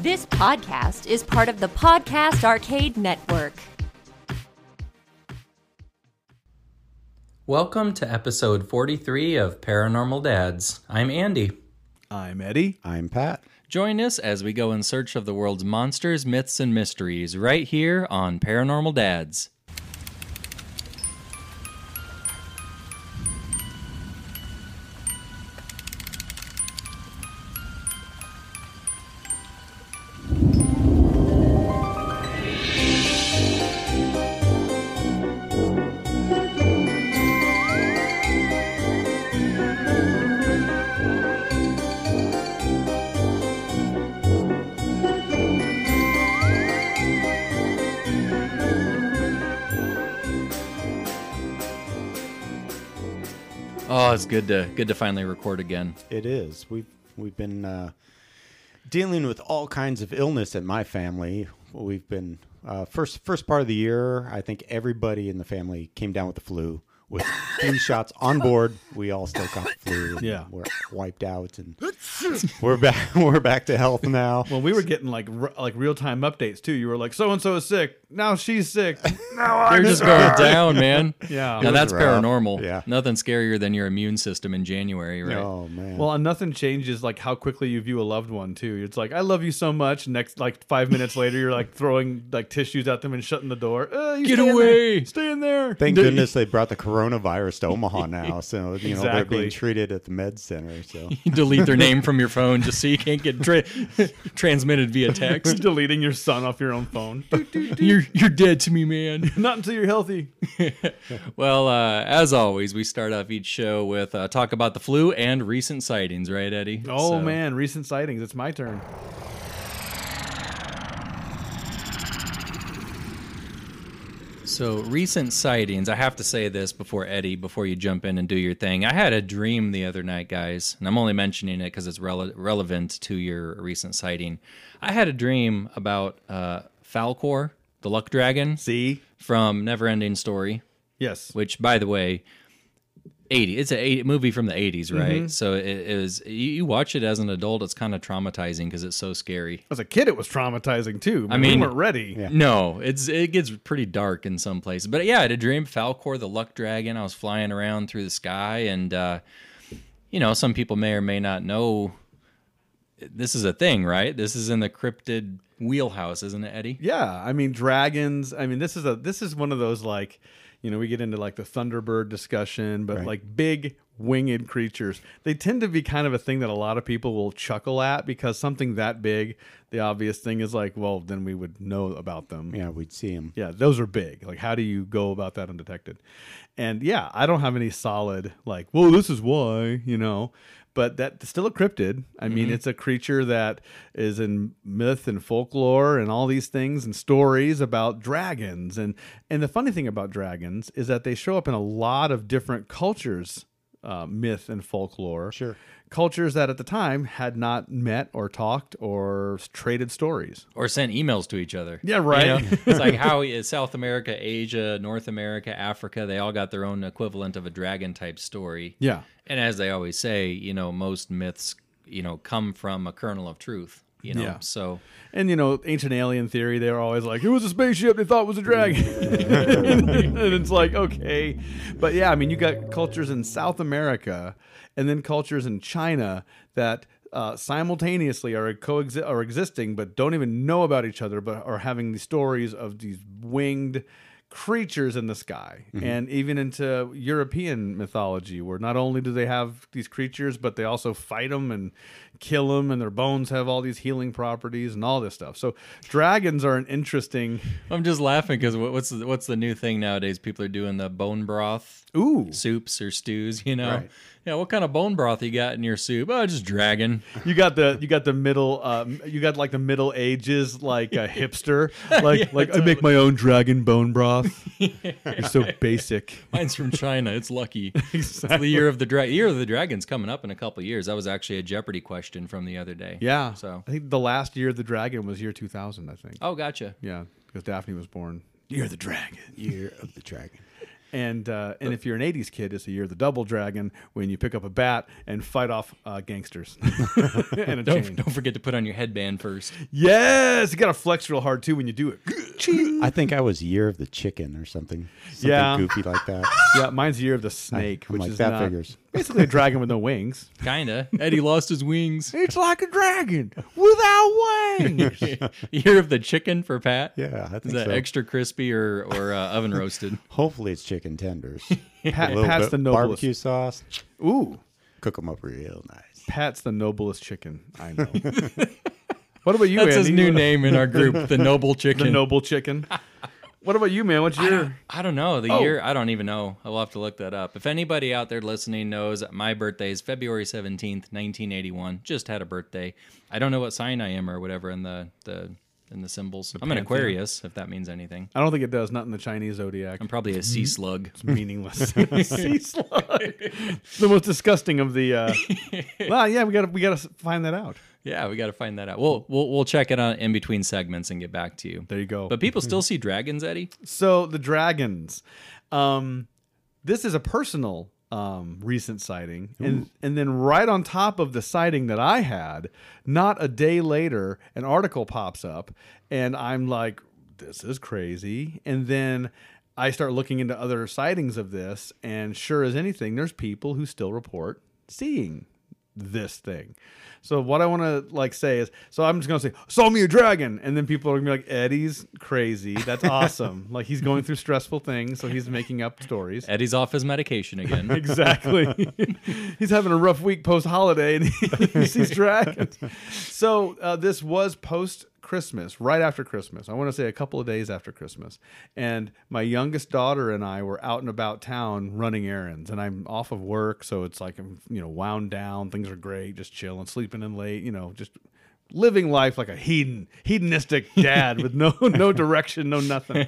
This podcast is part of the Podcast Arcade Network. Welcome to episode 43 of Paranormal Dads. I'm Andy. I'm Eddie. I'm Pat. Join us as we go in search of the world's monsters, myths, and mysteries right here on Paranormal Dads. Good to good to finally record again. It is. We've we've been uh, dealing with all kinds of illness in my family. We've been uh, first first part of the year. I think everybody in the family came down with the flu. With flu shots on board, we all still got flu. Yeah. we're wiped out, and we're back. We're back to health now. Well, we were getting like r- like real time updates too. You were like, so and so is sick. Now she's sick. now You're I'm just sick. going down, man. Yeah. Now that's rough. paranormal. Yeah. Nothing scarier than your immune system in January, right? Oh man. Well, and nothing changes like how quickly you view a loved one too. It's like I love you so much. Next, like five minutes later, you're like throwing like tissues at them and shutting the door. Uh, you Get stay away. there. Stay in there. Thank D- goodness they brought the coronavirus to Omaha now, so you know they're being treated at the med center. So You delete their name from your phone just so you can't get tra- transmitted via text. Deleting your son off your own phone. you're you're dead to me, man. Not until you're healthy. Well, uh, as always, we start off each show with uh, talk about the flu and recent sightings, right, Eddie? Oh So- man, recent sightings. It's my turn. So recent sightings. I have to say this before Eddie, before you jump in and do your thing. I had a dream the other night, guys, and I'm only mentioning it because it's rele- relevant to your recent sighting. I had a dream about uh, Falcor, the luck dragon See? from Neverending Story. Yes. which by the way 80 it's a 80 movie from the 80s right Mm-hmm. so it, it was you, you watch it as an adult it's kind of traumatizing because it's so scary As a kid, it was traumatizing too. I mean- we weren't ready. Yeah. no it's it gets pretty dark in some places but yeah i had a dream falcor the luck dragon i was flying around through the sky and uh you know some people may or may not know this is a thing right this is in the cryptid wheelhouse isn't it eddie Yeah, I mean dragons. I mean this is a this is one of those like, you know, we get into like the Thunderbird discussion, but Right. like big winged creatures. They tend to be kind of a thing that a lot of people will chuckle at because something that big, the obvious thing is like, well, then we would know about them. yeah, we'd see them. Yeah, those are big. Like, how do you go about that undetected? And yeah, I don't have any solid like, well, this is why, you know. But that's still a cryptid. I mean, it's a creature that is in myth and folklore and all these things and stories about dragons. And and the funny thing about dragons is that they show up in a lot of different cultures, uh, myth and folklore. Sure. Cultures that at the time had not met or talked or traded stories. or sent emails to each other. Yeah, right. You know? it's like how is South America, Asia, North America, Africa, they all got their own equivalent of a dragon type story. Yeah. And as they always say, you know, most myths, you know, come from a kernel of truth, you know. Yeah. So And you know, ancient alien theory, they're always like, it was a spaceship they thought it was a dragon. and it's like, okay. But yeah, I mean, you got cultures in South America and then cultures in China that uh, simultaneously are coexi- are existing but don't even know about each other but are having these stories of these winged creatures in the sky and even into European mythology where not only do they have these creatures but they also fight them and kill them and their bones have all these healing properties and all this stuff. So dragons are an interesting I'm just laughing because what's the, what's the new thing nowadays? People are doing the bone broth ooh soups or stews, you know. Right. Yeah, what kind of bone broth you got in your soup? Oh, just dragon. you got the you got the middle um, you got like the middle ages like a hipster like Yeah, like I make my own dragon bone broth. You're so basic. Mine's from China. It's lucky. It's the year of the dragon. Year of the dragon's coming up in a couple of years. That was actually a Jeopardy question from the other day. Yeah. So. I think the last year of the dragon was year 2000, I think. Oh, gotcha. Yeah, because Daphne was born. Year of the dragon. Year of the Dragon. And uh, and if you're an '80s kid, it's the year of the double dragon when you pick up a bat and fight off uh, gangsters and a Don't, chain. don't forget to put on your headband first. Yes, you got to flex real hard too when you do it. I think I was Year of the Chicken or something. something Yeah. goofy like that. yeah, mine's year of the snake, I'm which like, is that not- figures. Basically a dragon with no wings. Kinda. Eddie lost his wings. It's like a dragon without wings. Year of the chicken for Pat. Yeah, I Is think that so. extra crispy or or uh, oven roasted? Hopefully it's chicken tenders. Pat, a little Pat's bit the noblest. barbecue sauce. Ooh, Cook them up real nice. Pat's the noblest chicken I know. what about you, That's his Andy? new name in our group, the Noble Chicken. The noble chicken. What about you, man? What's I don't, your? I don't know the Oh. year. I don't even know. I'll have to look that up. If anybody out there listening knows, my birthday is February seventeenth, nineteen eighty one. Just had a birthday. I don't know what sign I am or whatever in the the in the symbols. I'm an. Aquarius, if that means anything. I don't think it does. Not in the Chinese zodiac. I'm probably a sea slug. It's meaningless. sea slug. the most disgusting of the. Uh... well, yeah, we got to we got to find that out. Yeah, we got to find that out. We'll we'll we'll check it out in between segments and get back to you. There you go. But people still see dragons, Eddie. So the dragons. Um, this is a personal um, recent sighting, and and then right on top of the sighting that I had, not a day later, an article pops up, and I'm like, this is crazy, and then. I start looking into other sightings of this, and sure as anything, there's people who still report seeing this thing. So what I want to like say is, so I'm just gonna say, saw me a dragon, and then people are gonna be like, Eddie's crazy. That's awesome. like he's going through stressful things, so he's making up stories. Eddie's off his medication again. Exactly. he's having a rough week post holiday, and he, sees dragons. So uh, this was post Christmas, right after Christmas. I want to say a couple of days after Christmas. And my youngest daughter and I were out and about town running errands. And I'm off of work, so it's like I'm, you know, wound down. Things are great, just chilling, sleeping in late, you know, just living life like a hedon, hedonistic dad with no no direction, no nothing.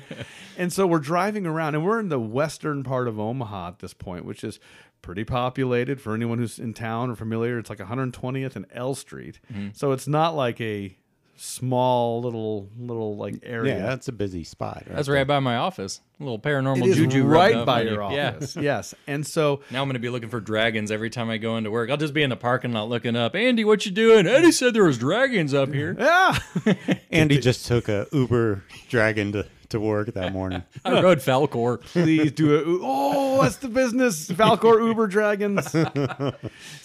And so we're driving around, and we're in the western part of Omaha at this point, which is pretty populated for anyone who's in town or familiar. It's like 120th and L Street, mm-hmm. so it's not like a small little little like area. Yeah, that's a busy spot. Right That's right by my office. A little paranormal It is juju right by your you. Yeah. office. Yes, and so Now I'm going to be looking for dragons every time I go into work. I'll just be in the parking lot looking up. Andy, what you doing? Eddie said there was dragons up here. yeah. Andy just took a Uber dragon to, to work that morning. I rode Falcor. Please do it. Oh, that's the business. Falcor Uber Dragons.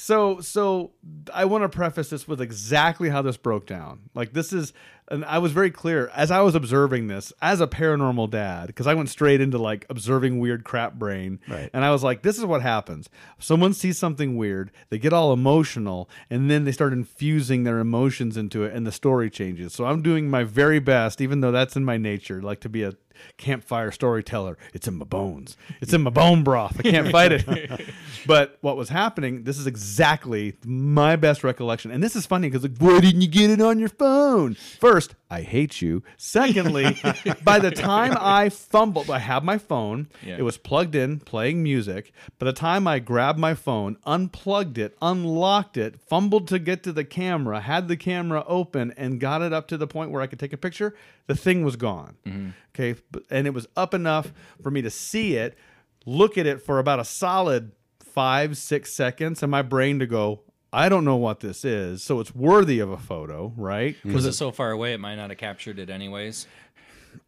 So, so I want to preface this with exactly how this broke down. Like this is, and I was very clear as I was observing this as a paranormal dad, because I went straight into like observing weird crap brain. Right. And I was like, this is what happens. Someone sees something weird, they get all emotional, and then they start infusing their emotions into it, and the story changes. So I'm doing my very best, even though that's in my nature, like to be a campfire storyteller. It's in my bones. It's in my bone broth. I can't fight it. but what was happening, this is exactly my best recollection. And this is funny because, like, why didn't you get it on your phone? First, I hate you. Secondly, by the time I fumbled, I have my phone. Yeah. It was plugged in, playing music. By the time I grabbed my phone, unplugged it, unlocked it, fumbled to get to the camera, had the camera open, and got it up to the point where I could take a picture, the thing was gone. Mm-hmm. Okay. And it was up enough for me to see it, look at it for about a solid five, six seconds, and my brain to go, I don't know what this is. So it's worthy of a photo, right? Was it so far away it might not have captured it anyways?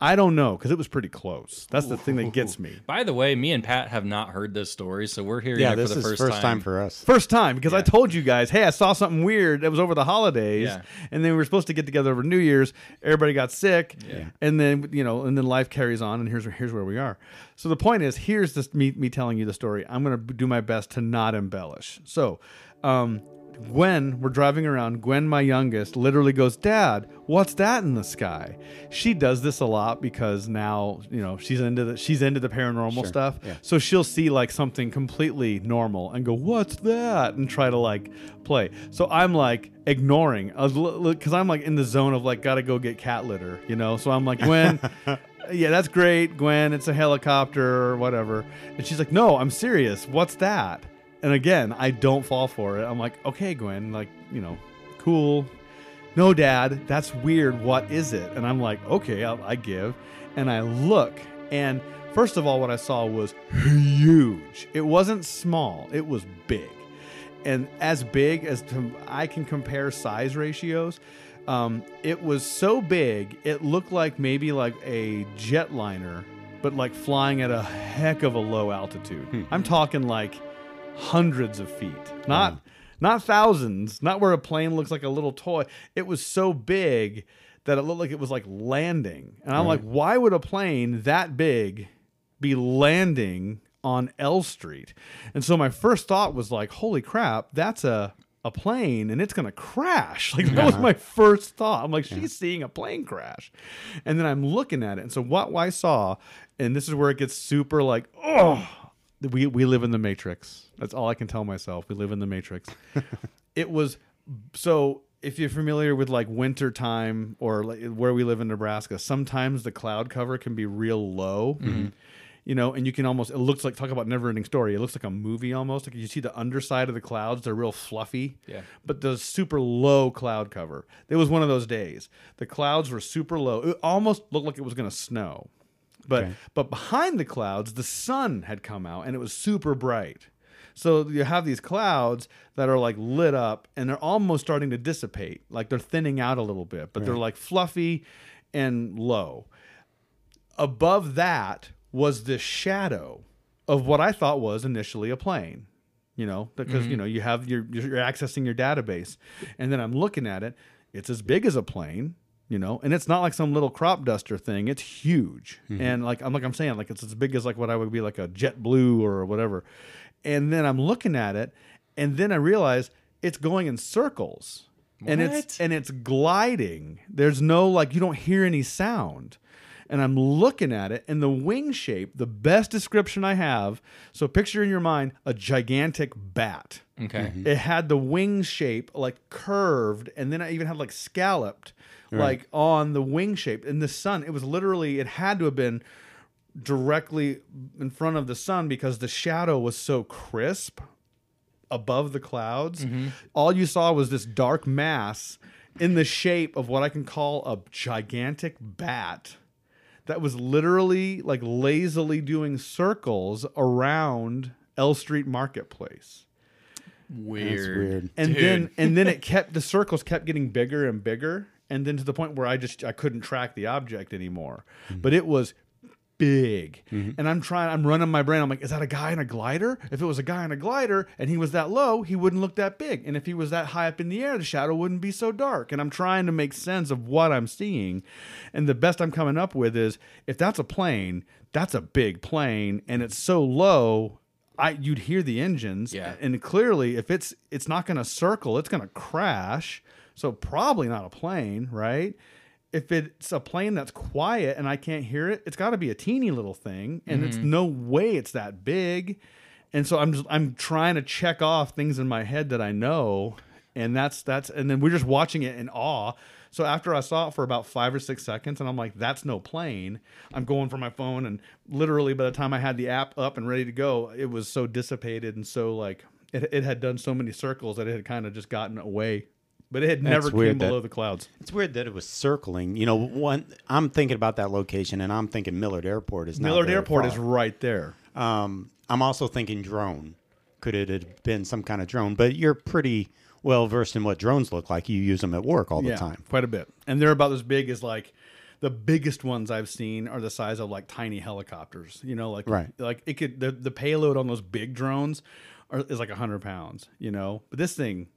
I don't know because it was pretty close. That's the thing that gets me. By the way, me and Pat have not heard this story, so we're hearing Yeah, it for this the is first, first, time. for us. First time because I told you guys, hey, I saw something weird. It was over the holidays, Yeah. and then we were supposed to get together over New Year's. Everybody got sick, Yeah. and then you know, and then life carries on, and here's here's where we are. So the point is, here's this me me telling you the story. I'm gonna do my best to not embellish. So, um, Gwen, we're driving around. Gwen, my youngest, literally goes, "Dad, what's that in the sky?" She does this a lot because now you know she's into the she's into the paranormal stuff. yeah. So she'll see like something completely normal and go, "What's that?" and try to like play. So I'm like ignoring uh, because I'm like in the zone of like gotta go get cat litter, you know. So I'm like, Gwen. Yeah, that's great, Gwen. It's a helicopter or whatever. And she's like, No, I'm serious. What's that? And again, I don't fall for it. I'm like, Okay, Gwen, like, you know, cool. No, Dad, that's weird. What is it? And I'm like, Okay, I'll, I give. And I look, And first of all, what I saw was huge. It wasn't small, it was big. And as big as to, I can compare size ratios, um, it was so big, it looked like maybe like a jetliner, but like flying at a heck of a low altitude. I'm talking like hundreds of feet, not not thousands, not where a plane looks like a little toy. It was so big that it looked like it was like landing. And I'm like, why would a plane that big be landing on L Street? And so my first thought was like, holy crap, that's a a plane and it's gonna crash. Like that was my first thought. I'm like, she's seeing a plane crash. And then I'm looking at it. And so what I saw, and this is where it gets super like, oh we we live in the matrix. That's all I can tell myself. We live in the matrix. it was so if you're familiar with like winter time or like where we live in Nebraska, sometimes the cloud cover can be real low. Mm-hmm. You know, and you can almost it looks like talk about never ending story. It looks like a movie almost. Like you see the underside of the clouds, they're real fluffy. Yeah. But the super low cloud cover. It was one of those days. The clouds were super low. It almost looked like it was gonna snow. But Okay. but behind the clouds, the sun had come out and it was super bright. So you have these clouds that are like lit up and they're almost starting to dissipate. Like they're thinning out a little bit, but they're like fluffy and low. Above that was this shadow of what I thought was initially a plane. You know, because mm-hmm. you know you have your you're accessing your database, and then I'm looking at it. It's as big as a plane, you know, and it's not like some little crop duster thing. It's huge, mm-hmm. and like I'm like I'm saying, like it's as big as like what I would be like a JetBlue or whatever. And then I'm looking at it, and then I realize it's going in circles, and it's and it's gliding. There's no like you don't hear any sound. And I'm looking at it, and the wing shape, the best description I have. So picture in your mind a gigantic bat. Okay. Mm-hmm. It had the wing shape like curved, and then I even had like scalloped, like on the wing shape. In the sun, it was literally, it had to have been directly in front of the sun because the shadow was so crisp above the clouds. Mm-hmm. All you saw was this dark mass in the shape of what I can call a gigantic bat that was literally like lazily doing circles around L Street Marketplace. Weird. That's weird. And Dude. then and then it kept the circles kept getting bigger and bigger and then to the point where I just I couldn't track the object anymore. Hmm. But it was big. Mm-hmm. And I'm trying I'm running my brain. I'm like, is that a guy in a glider? If it was a guy in a glider and he was that low, he wouldn't look that big. And if he was that high up in the air, the shadow wouldn't be so dark. And I'm trying to make sense of what I'm seeing. And the best I'm coming up with is if that's a plane, that's a big plane and it's so low I you'd hear the engines, Yeah. and clearly, if it's it's not going to circle, it's going to crash. So probably not a plane, right? If it's a plane that's quiet and I can't hear it, it's got to be a teeny little thing, and it's mm-hmm. no way it's that big. And so I'm just I'm trying to check off things in my head that I know, and that's that's and then we're just watching it in awe. So after I saw it for about five or six seconds, and I'm like, "That's no plane." I'm going for my phone, and literally by the time I had the app up and ready to go, it was so dissipated and so like it, it had done so many circles that it had kind of just gotten away, but it had never weird came that- below the clouds. It's weird that it was circling. You know, one I'm thinking about that location, and I'm thinking Millard Airport is not Millard very Airport far. is right there. Um, I'm also thinking drone. Could it have been some kind of drone? But you're pretty well versed in what drones look like. You use them at work all the time. quite a bit, and they're about as big as like the biggest ones I've seen are the size of like tiny helicopters. You know, like Right. like it could the, the payload on those big drones are, is like hundred pounds. You know, but this thing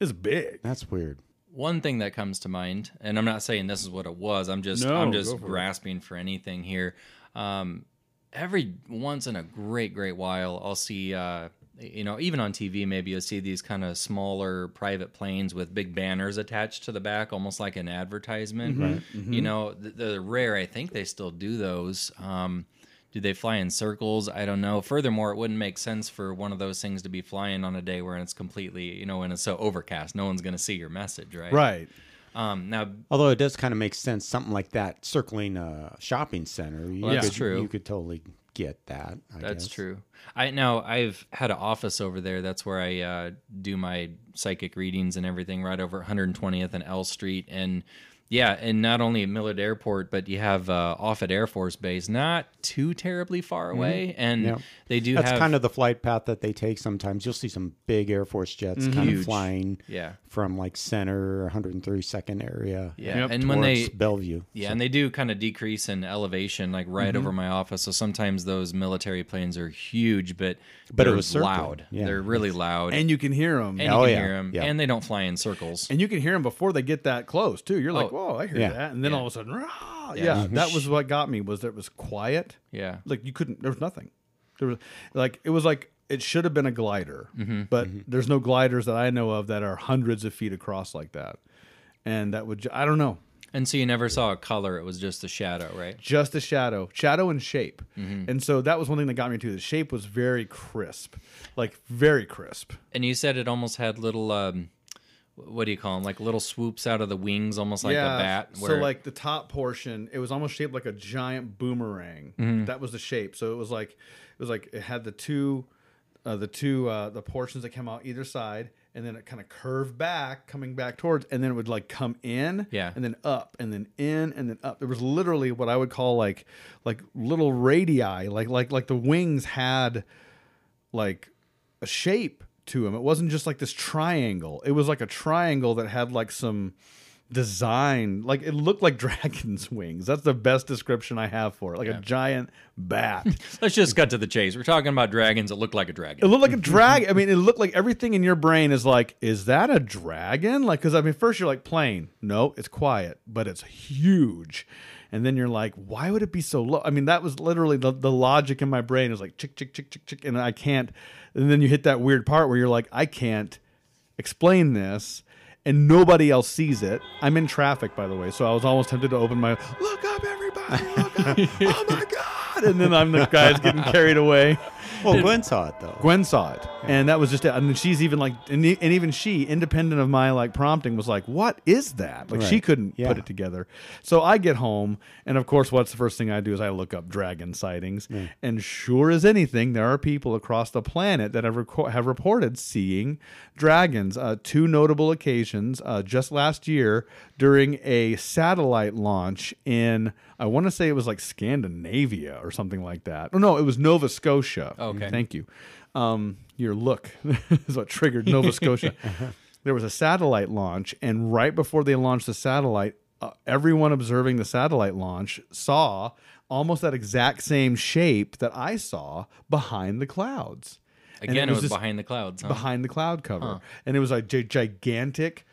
is big. That's weird. One thing that comes to mind, and I'm not saying this is what it was. I'm just No, I'm just for it. grasping for anything here. Um, every once in a great great while, I'll see. Uh, you know, even on TV, maybe you'll see these kind of smaller private planes with big banners attached to the back, almost like an advertisement. Mm-hmm. You know, they're rare. I think they still do those. Um, do they fly in circles? I don't know. Furthermore, it wouldn't make sense for one of those things to be flying on a day where it's completely, you know, when it's so overcast, no one's going to see your message, right? Right. Um, now, Although it does kind of make sense, something like that circling a shopping center. You Well, that's could, true. You could totally get that. I That's guess. true. I now I've had an office over there. That's where I uh, do my psychic readings and everything, right over 120th and L Street. And Yeah, and not only at Millard Airport, but you have uh, at Air Force Base, not too terribly far away, and Yeah. they do That's have kind of the flight path that they take sometimes. You'll see some big Air Force jets kind Huge. of flying yeah, from like center 132nd area yeah, Yep. and when towards they Bellevue. Yeah, and they do kind of decrease in elevation, like right Mm-hmm. over my office. So sometimes those military planes are huge, but But it they're was circling. loud. Yeah. They're really loud, and, and you can hear them. you Oh, can yeah. hear them, Yeah. and they don't fly in circles. And you can hear them before they get that close too. You're like, Oh, "Whoa, I hear yeah. that!" And then Yeah. all of a sudden, "Rah!" Yeah. yeah, that was what got me. Was that it was quiet. yeah, Like you couldn't. There was nothing. There was like it was like it should have been a glider, Mm-hmm. but there's no gliders that I know of that are hundreds of feet across like that. And that would I don't know, and so you never saw a color; it was just a shadow, right? just a shadow, shadow and shape. Mm-hmm. And so that was one thing that got me too. The shape was very crisp, like very crisp. And you said it almost had little, um, what do you call them? Like little swoops out of the wings, almost like a bat. So like the top portion, it was almost shaped like a giant boomerang. Mm-hmm. That was the shape. So it was like it was like it had the two uh, the two uh, the portions that come out either side, and then it kind of curved back, coming back towards, and then it would like come in, Yeah. and then up, and then in, and then up. There was literally what I would call like like little radii, like like like the wings had like a shape to him. It wasn't just like this triangle. It was like a triangle that had like some design. Like it looked like dragon's wings. That's the best description I have for it. Like a giant bat. let's just cut to the chase. We're talking about dragons It looked like a dragon. It looked like a dragon. I mean, it looked like everything in your brain is like, is that a dragon? Like, because I mean, first you're like, plane. No, it's quiet, but it's huge. And then you're like, why would it be so low? I mean, that was literally the, the logic in my brain is like, chick, chick, chick, chick, chick. And I can't. And then you hit that weird part where you're like, I can't explain this. And nobody else sees it. I'm in traffic, by the way, so I was almost tempted to open my look up, everybody, look up! oh my god! And then I'm the guy's getting carried away. Well, Gwen saw it though. Gwen saw it, and that was just it. And then she's even like, and, e- and even she, independent of my like prompting, was like, "What is that?" Like she couldn't Yeah. put it together. So I get home, and of course, what's the first thing I do is I look up dragon sightings, and sure as anything, there are people across the planet that have reco- have reported seeing dragons. Uh, two notable occasions uh, just last year during a satellite launch in. I want to say it was like Scandinavia or something like that. Oh no, it was Nova Scotia. Okay. Thank you. Um, your look is what triggered Nova Scotia. there was a satellite launch, and right before they launched the satellite, uh, everyone observing the satellite launch saw almost that exact same shape that I saw behind the clouds. And Again, it was, just behind the clouds. Huh? behind the cloud cover, and it was a gi- gigantic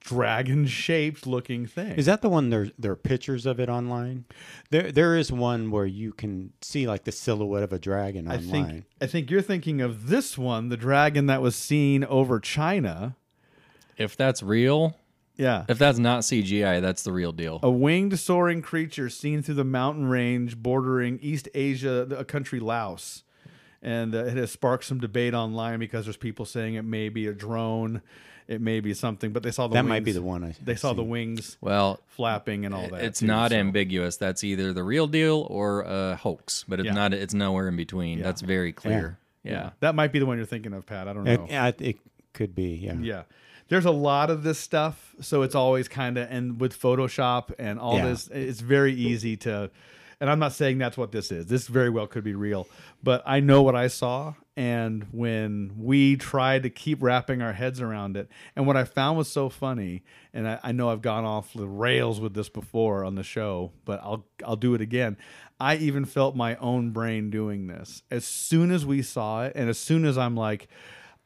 dragon shaped looking thing. Is that the one? There, there are pictures of it online. There, there is one where you can see like the silhouette of a dragon online. I think I think you're thinking of this one, the dragon that was seen over China. If that's real, Yeah. if that's not CGI, that's the real deal. A winged soaring creature seen through the mountain range bordering East Asia, a country Laos. And uh, it has sparked some debate online because there's people saying it may be a drone, it may be something, but they saw the that wings. might be the one. I, They saw the wings Well, flapping and all that. it's too, not so. ambiguous. That's either the real deal or a hoax, but it's Yeah. not. It's nowhere in between. That's very clear. Yeah. That might be the one you're thinking of, Pat. I don't know. It, it could be. Yeah. Yeah. There's a lot of this stuff, so it's always kind of and with Photoshop and all Yeah. this, it's very easy to. And I'm not saying that's what this is. This very well could be real, but I know what I saw. And when we tried to keep wrapping our heads around it, and what I found was so funny, and I, I know I've gone off the rails with this before on the show, but I'll I'll do it again. I even felt my own brain doing this as soon as we saw it, and as soon as I'm like,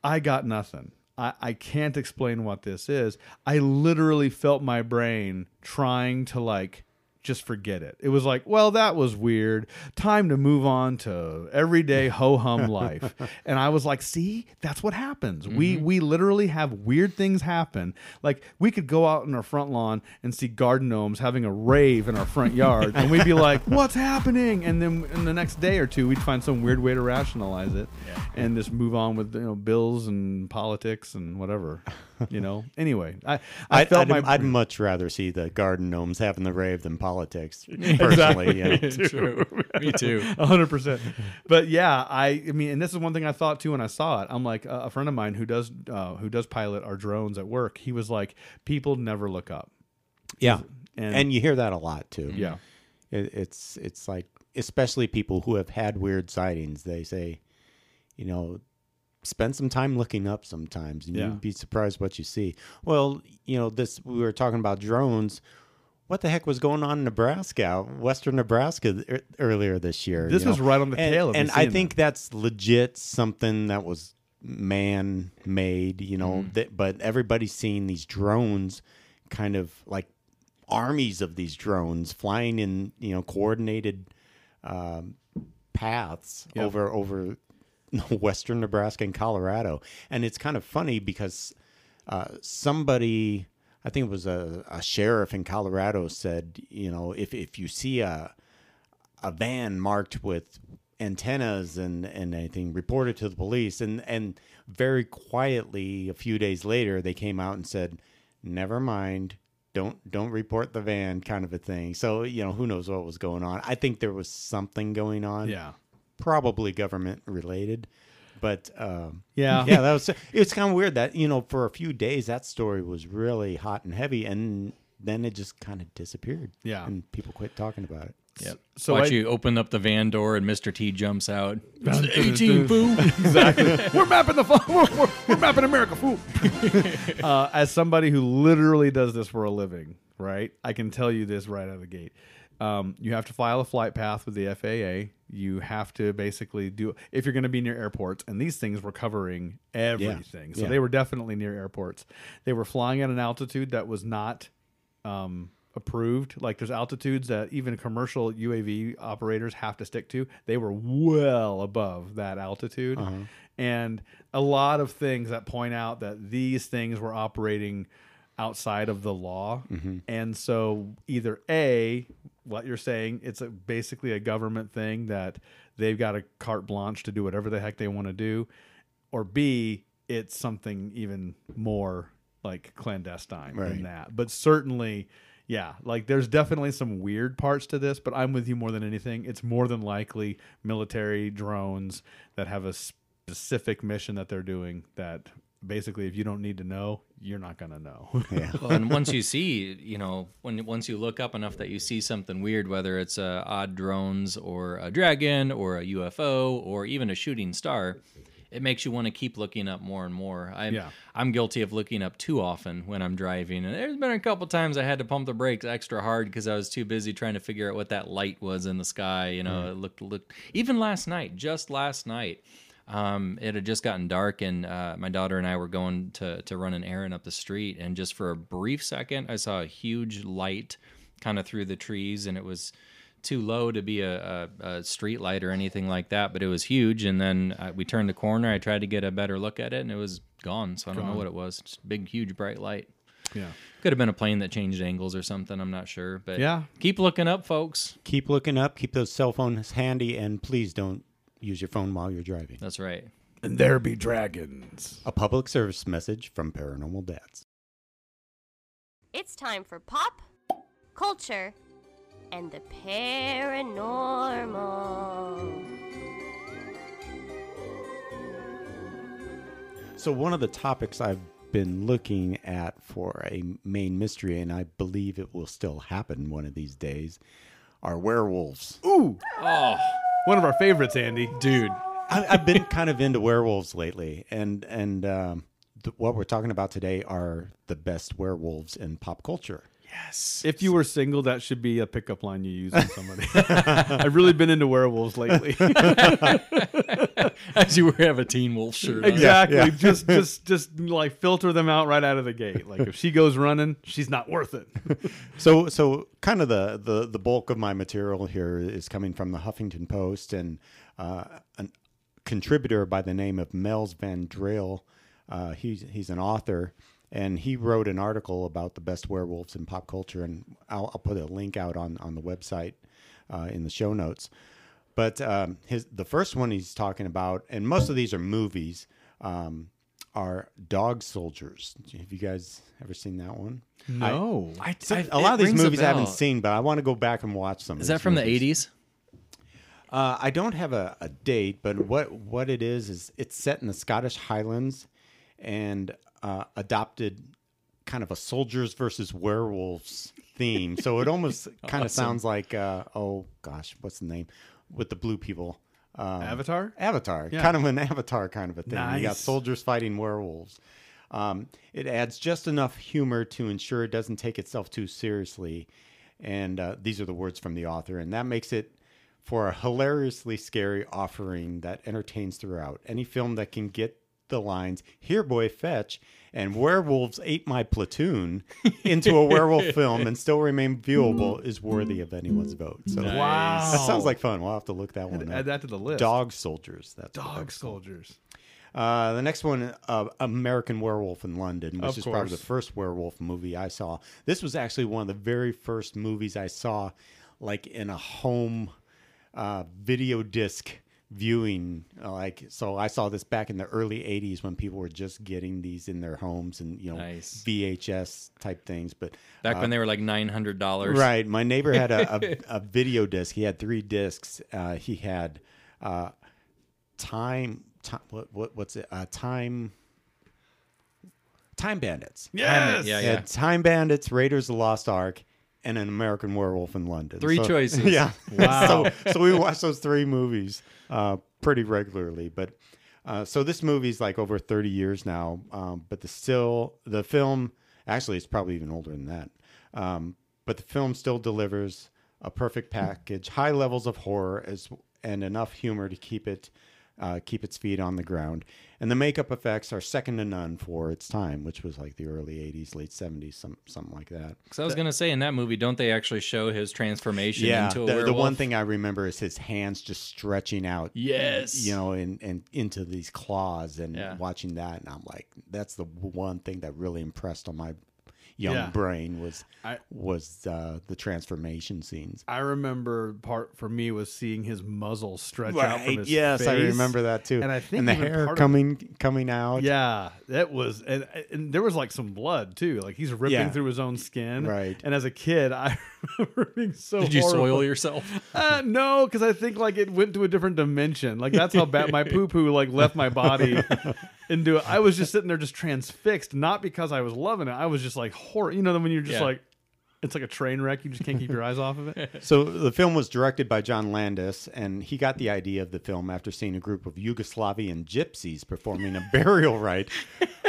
I got nothing. I, I can't explain what this is. I literally felt my brain trying to like just forget it. It was like, well, that was weird. Time to move on to everyday ho hum life. and I was like, see, that's what happens. We mm-hmm. we literally have weird things happen. Like we could go out in our front lawn and see garden gnomes having a rave in our front yard, and we'd be like, what's happening? And then in the next day or two, we'd find some weird way to rationalize it, and just move on with you know bills and politics and whatever. You know. Anyway, I I I'd, felt I'd, my I'd much rather see the garden gnomes having the rave than politics. Personally, yeah. True. Me too. hundred percent. But yeah, I, I mean, and this is one thing I thought too when I saw it. I'm like, uh, a friend of mine who does uh, who does pilot our drones at work. He was like, people never look up. Yeah, And- and, you hear that a lot too. Yeah. it, it's it's like especially people who have had weird sightings. They say, you know, spend some time looking up sometimes, and Yeah. you'd be surprised what you see. Well, you know, this we were talking about drones. What the heck was going on in Nebraska, western Nebraska, th- earlier this year? This was know? right on the and, tail of And I think that's legit something that was man made, you know. Mm-hmm. But everybody's seeing these drones, kind of like armies of these drones flying in, you know, coordinated um, paths Yep. over over western Nebraska and Colorado. And it's kind of funny because uh, somebody, I think it was a, a sheriff in Colorado, said, you know, if if you see a a van marked with antennas and and anything reported to the police and and very quietly a few days later they came out and said never mind don't don't report the van kind of a thing so you know who knows what was going on i think there was something going on Yeah. Probably government related but um Yeah. yeah that was it's kind of weird that you know for a few days that story was really hot and heavy and then it just kind of disappeared Yeah. and people quit talking about it Yep. So Watch I- you open up the van door and Mr. T jumps out. It's 18, fool. exactly. we're mapping the fu- we're, we're, we're mapping America, fool. uh, as somebody who literally does this for a living, right? I can tell you this right out of the gate. Um, you have to file a flight path with the FAA. You have to basically do if you're going to be near airports, and these things were covering everything. So Yeah. they were definitely near airports. They were flying at an altitude that was not um, approved. Like there's altitudes that even commercial UAV operators have to stick to. They were well above that altitude. And a lot of things that point out that these things were operating outside of the law. And so either A, what you're saying, it's a, basically a government thing that they've got a carte blanche to do whatever the heck they want to do, or B, it's something even more like clandestine than that. But certainly, yeah, like there's definitely some weird parts to this, but I'm with you more than anything. It's more than likely military drones that have a specific mission that they're doing that basically if you don't need to know, you're not going to know. yeah Well, and once you see, you know, when once you look up enough that you see something weird, whether it's uh, odd drones or a dragon or a UFO or even a shooting star, it makes you want to keep looking up more and more. I'm Yeah. I'm guilty of looking up too often when I'm driving, and there's been a couple times I had to pump the brakes extra hard because I was too busy trying to figure out what that light was in the sky. You know, it looked looked even last night, just last night. Um, it had just gotten dark, and uh, my daughter and I were going to to run an errand up the street, and just for a brief second, I saw a huge light kind of through the trees, and it was too low to be a, a, a street light or anything like that, but it was huge. And then uh, we turned the corner. I tried to get a better look at it, and it was gone. So I don't know what it was. Just big, huge, bright light. yeah. Could have been a plane that changed angles or something. I'm not sure, but Yeah. keep looking up, folks. keep looking up keep those cell phones handy and please don't use your phone while you're driving That's right. And there be dragons. a public service message from paranormal dads It's time for pop, culture, and the paranormal. so one of the topics i've been looking at for a main mystery and i believe it will still happen one of these days are werewolves Ooh, Oh, one of our favorites, Andy. dude. I, I've been kind of into werewolves lately, and and um, th- what we're talking about today are the best werewolves in pop culture. Yes. If you were single, that should be a pickup line you use on somebody. I've really been into werewolves lately. As you have a Teen Wolf shirt. on. exactly. yeah. Just, just, just like filter them out right out of the gate. Like if she goes running, she's not worth it. So so kind of the the the bulk of my material here is coming from the Huffington Post and uh, a contributor by the name of Mels van Driel. Uh, he's he's an author. And he wrote an article about the best werewolves in pop culture, and I'll, I'll put a link out on, on the website uh, in the show notes. But um, his the first one he's talking about, and most of these are movies, um, are Dog Soldiers. Have you guys ever seen that one? No. I, So I- a lot of these movies I haven't seen, but I want to go back and watch some. Is that from the 80s? Uh, I don't have a, a date, but what what it is is it's set in the Scottish Highlands, and uh, adopted kind of a soldiers versus werewolves theme. So it almost kind of sounds like uh, oh gosh, what's the name with the blue people? Um, Avatar? Avatar, Yeah. kind of an Avatar kind of a thing. You got soldiers fighting werewolves. Um, it adds just enough humor to ensure it doesn't take itself too seriously. And uh, these are the words from the author, and that makes it for a hilariously scary offering that entertains throughout. Any film that can get the lines "Here, boy, fetch" and "Werewolves ate my platoon" into a werewolf film and still remain viewable is worthy of anyone's vote. So Wow. that sounds like fun. We'll have to look that one Add up. that to the list. Dog soldiers. That's what Dog that's called. soldiers. Uh, the next one, uh, American Werewolf in London, which Of is probably the first werewolf movie I saw. This was actually one of the very first movies I saw, like in a home uh, video disc viewing. uh, Like, so I saw this back in the early '80s when people were just getting these in their homes and you know Nice. VHS type things. But Back when they were like nine hundred dollars. Right. My neighbor had a, a, a video disc. He had three discs. Uh, he had uh, time, time what, what what's it? Uh, time Time Bandits. Yes. Yeah, yeah. Time Bandits, Raiders of the Lost Ark, and an American Werewolf in London. Three So- choices. Yeah. Wow. so, so we watched those three movies uh, pretty regularly. But uh, so this movie's like over 30 years now. Um, but the still the film actually it's probably even older than that. Um, but the film still delivers a perfect package, high levels of horror as and enough humor to keep it uh, keep its feet on the ground. And the makeup effects are second to none for its time, which was like the early 80s, late 70s, some, something like that. Because I was gonna say in that movie, don't they actually show his transformation Yeah, into a the, the one thing I remember is his hands just stretching out. Yes. you know, and and into these claws, and Yeah. watching that, and I'm like, that's the one thing that really impressed on my young Yeah. brain was I- was uh, the transformation scenes. I remember part for me was seeing his muzzle stretch out from his yes, I remember that too. And I think and the hair part of- coming coming out. Yeah, that was, and, and there was like some blood too. Like he's ripping Yeah. through his own skin. Right. And as a kid, I remember being so. Did you soil yourself? Uh, no, because I think like it went to a different dimension. Like that's how bad my poo poo like left my body into it. I was just sitting there just transfixed, not because I was loving it. I was just like horror. You know, when you're just Yeah. like, it's like a train wreck. You just can't keep your eyes off of it. So the film was directed by John Landis, and he got the idea of the film after seeing a group of Yugoslavian gypsies performing a burial rite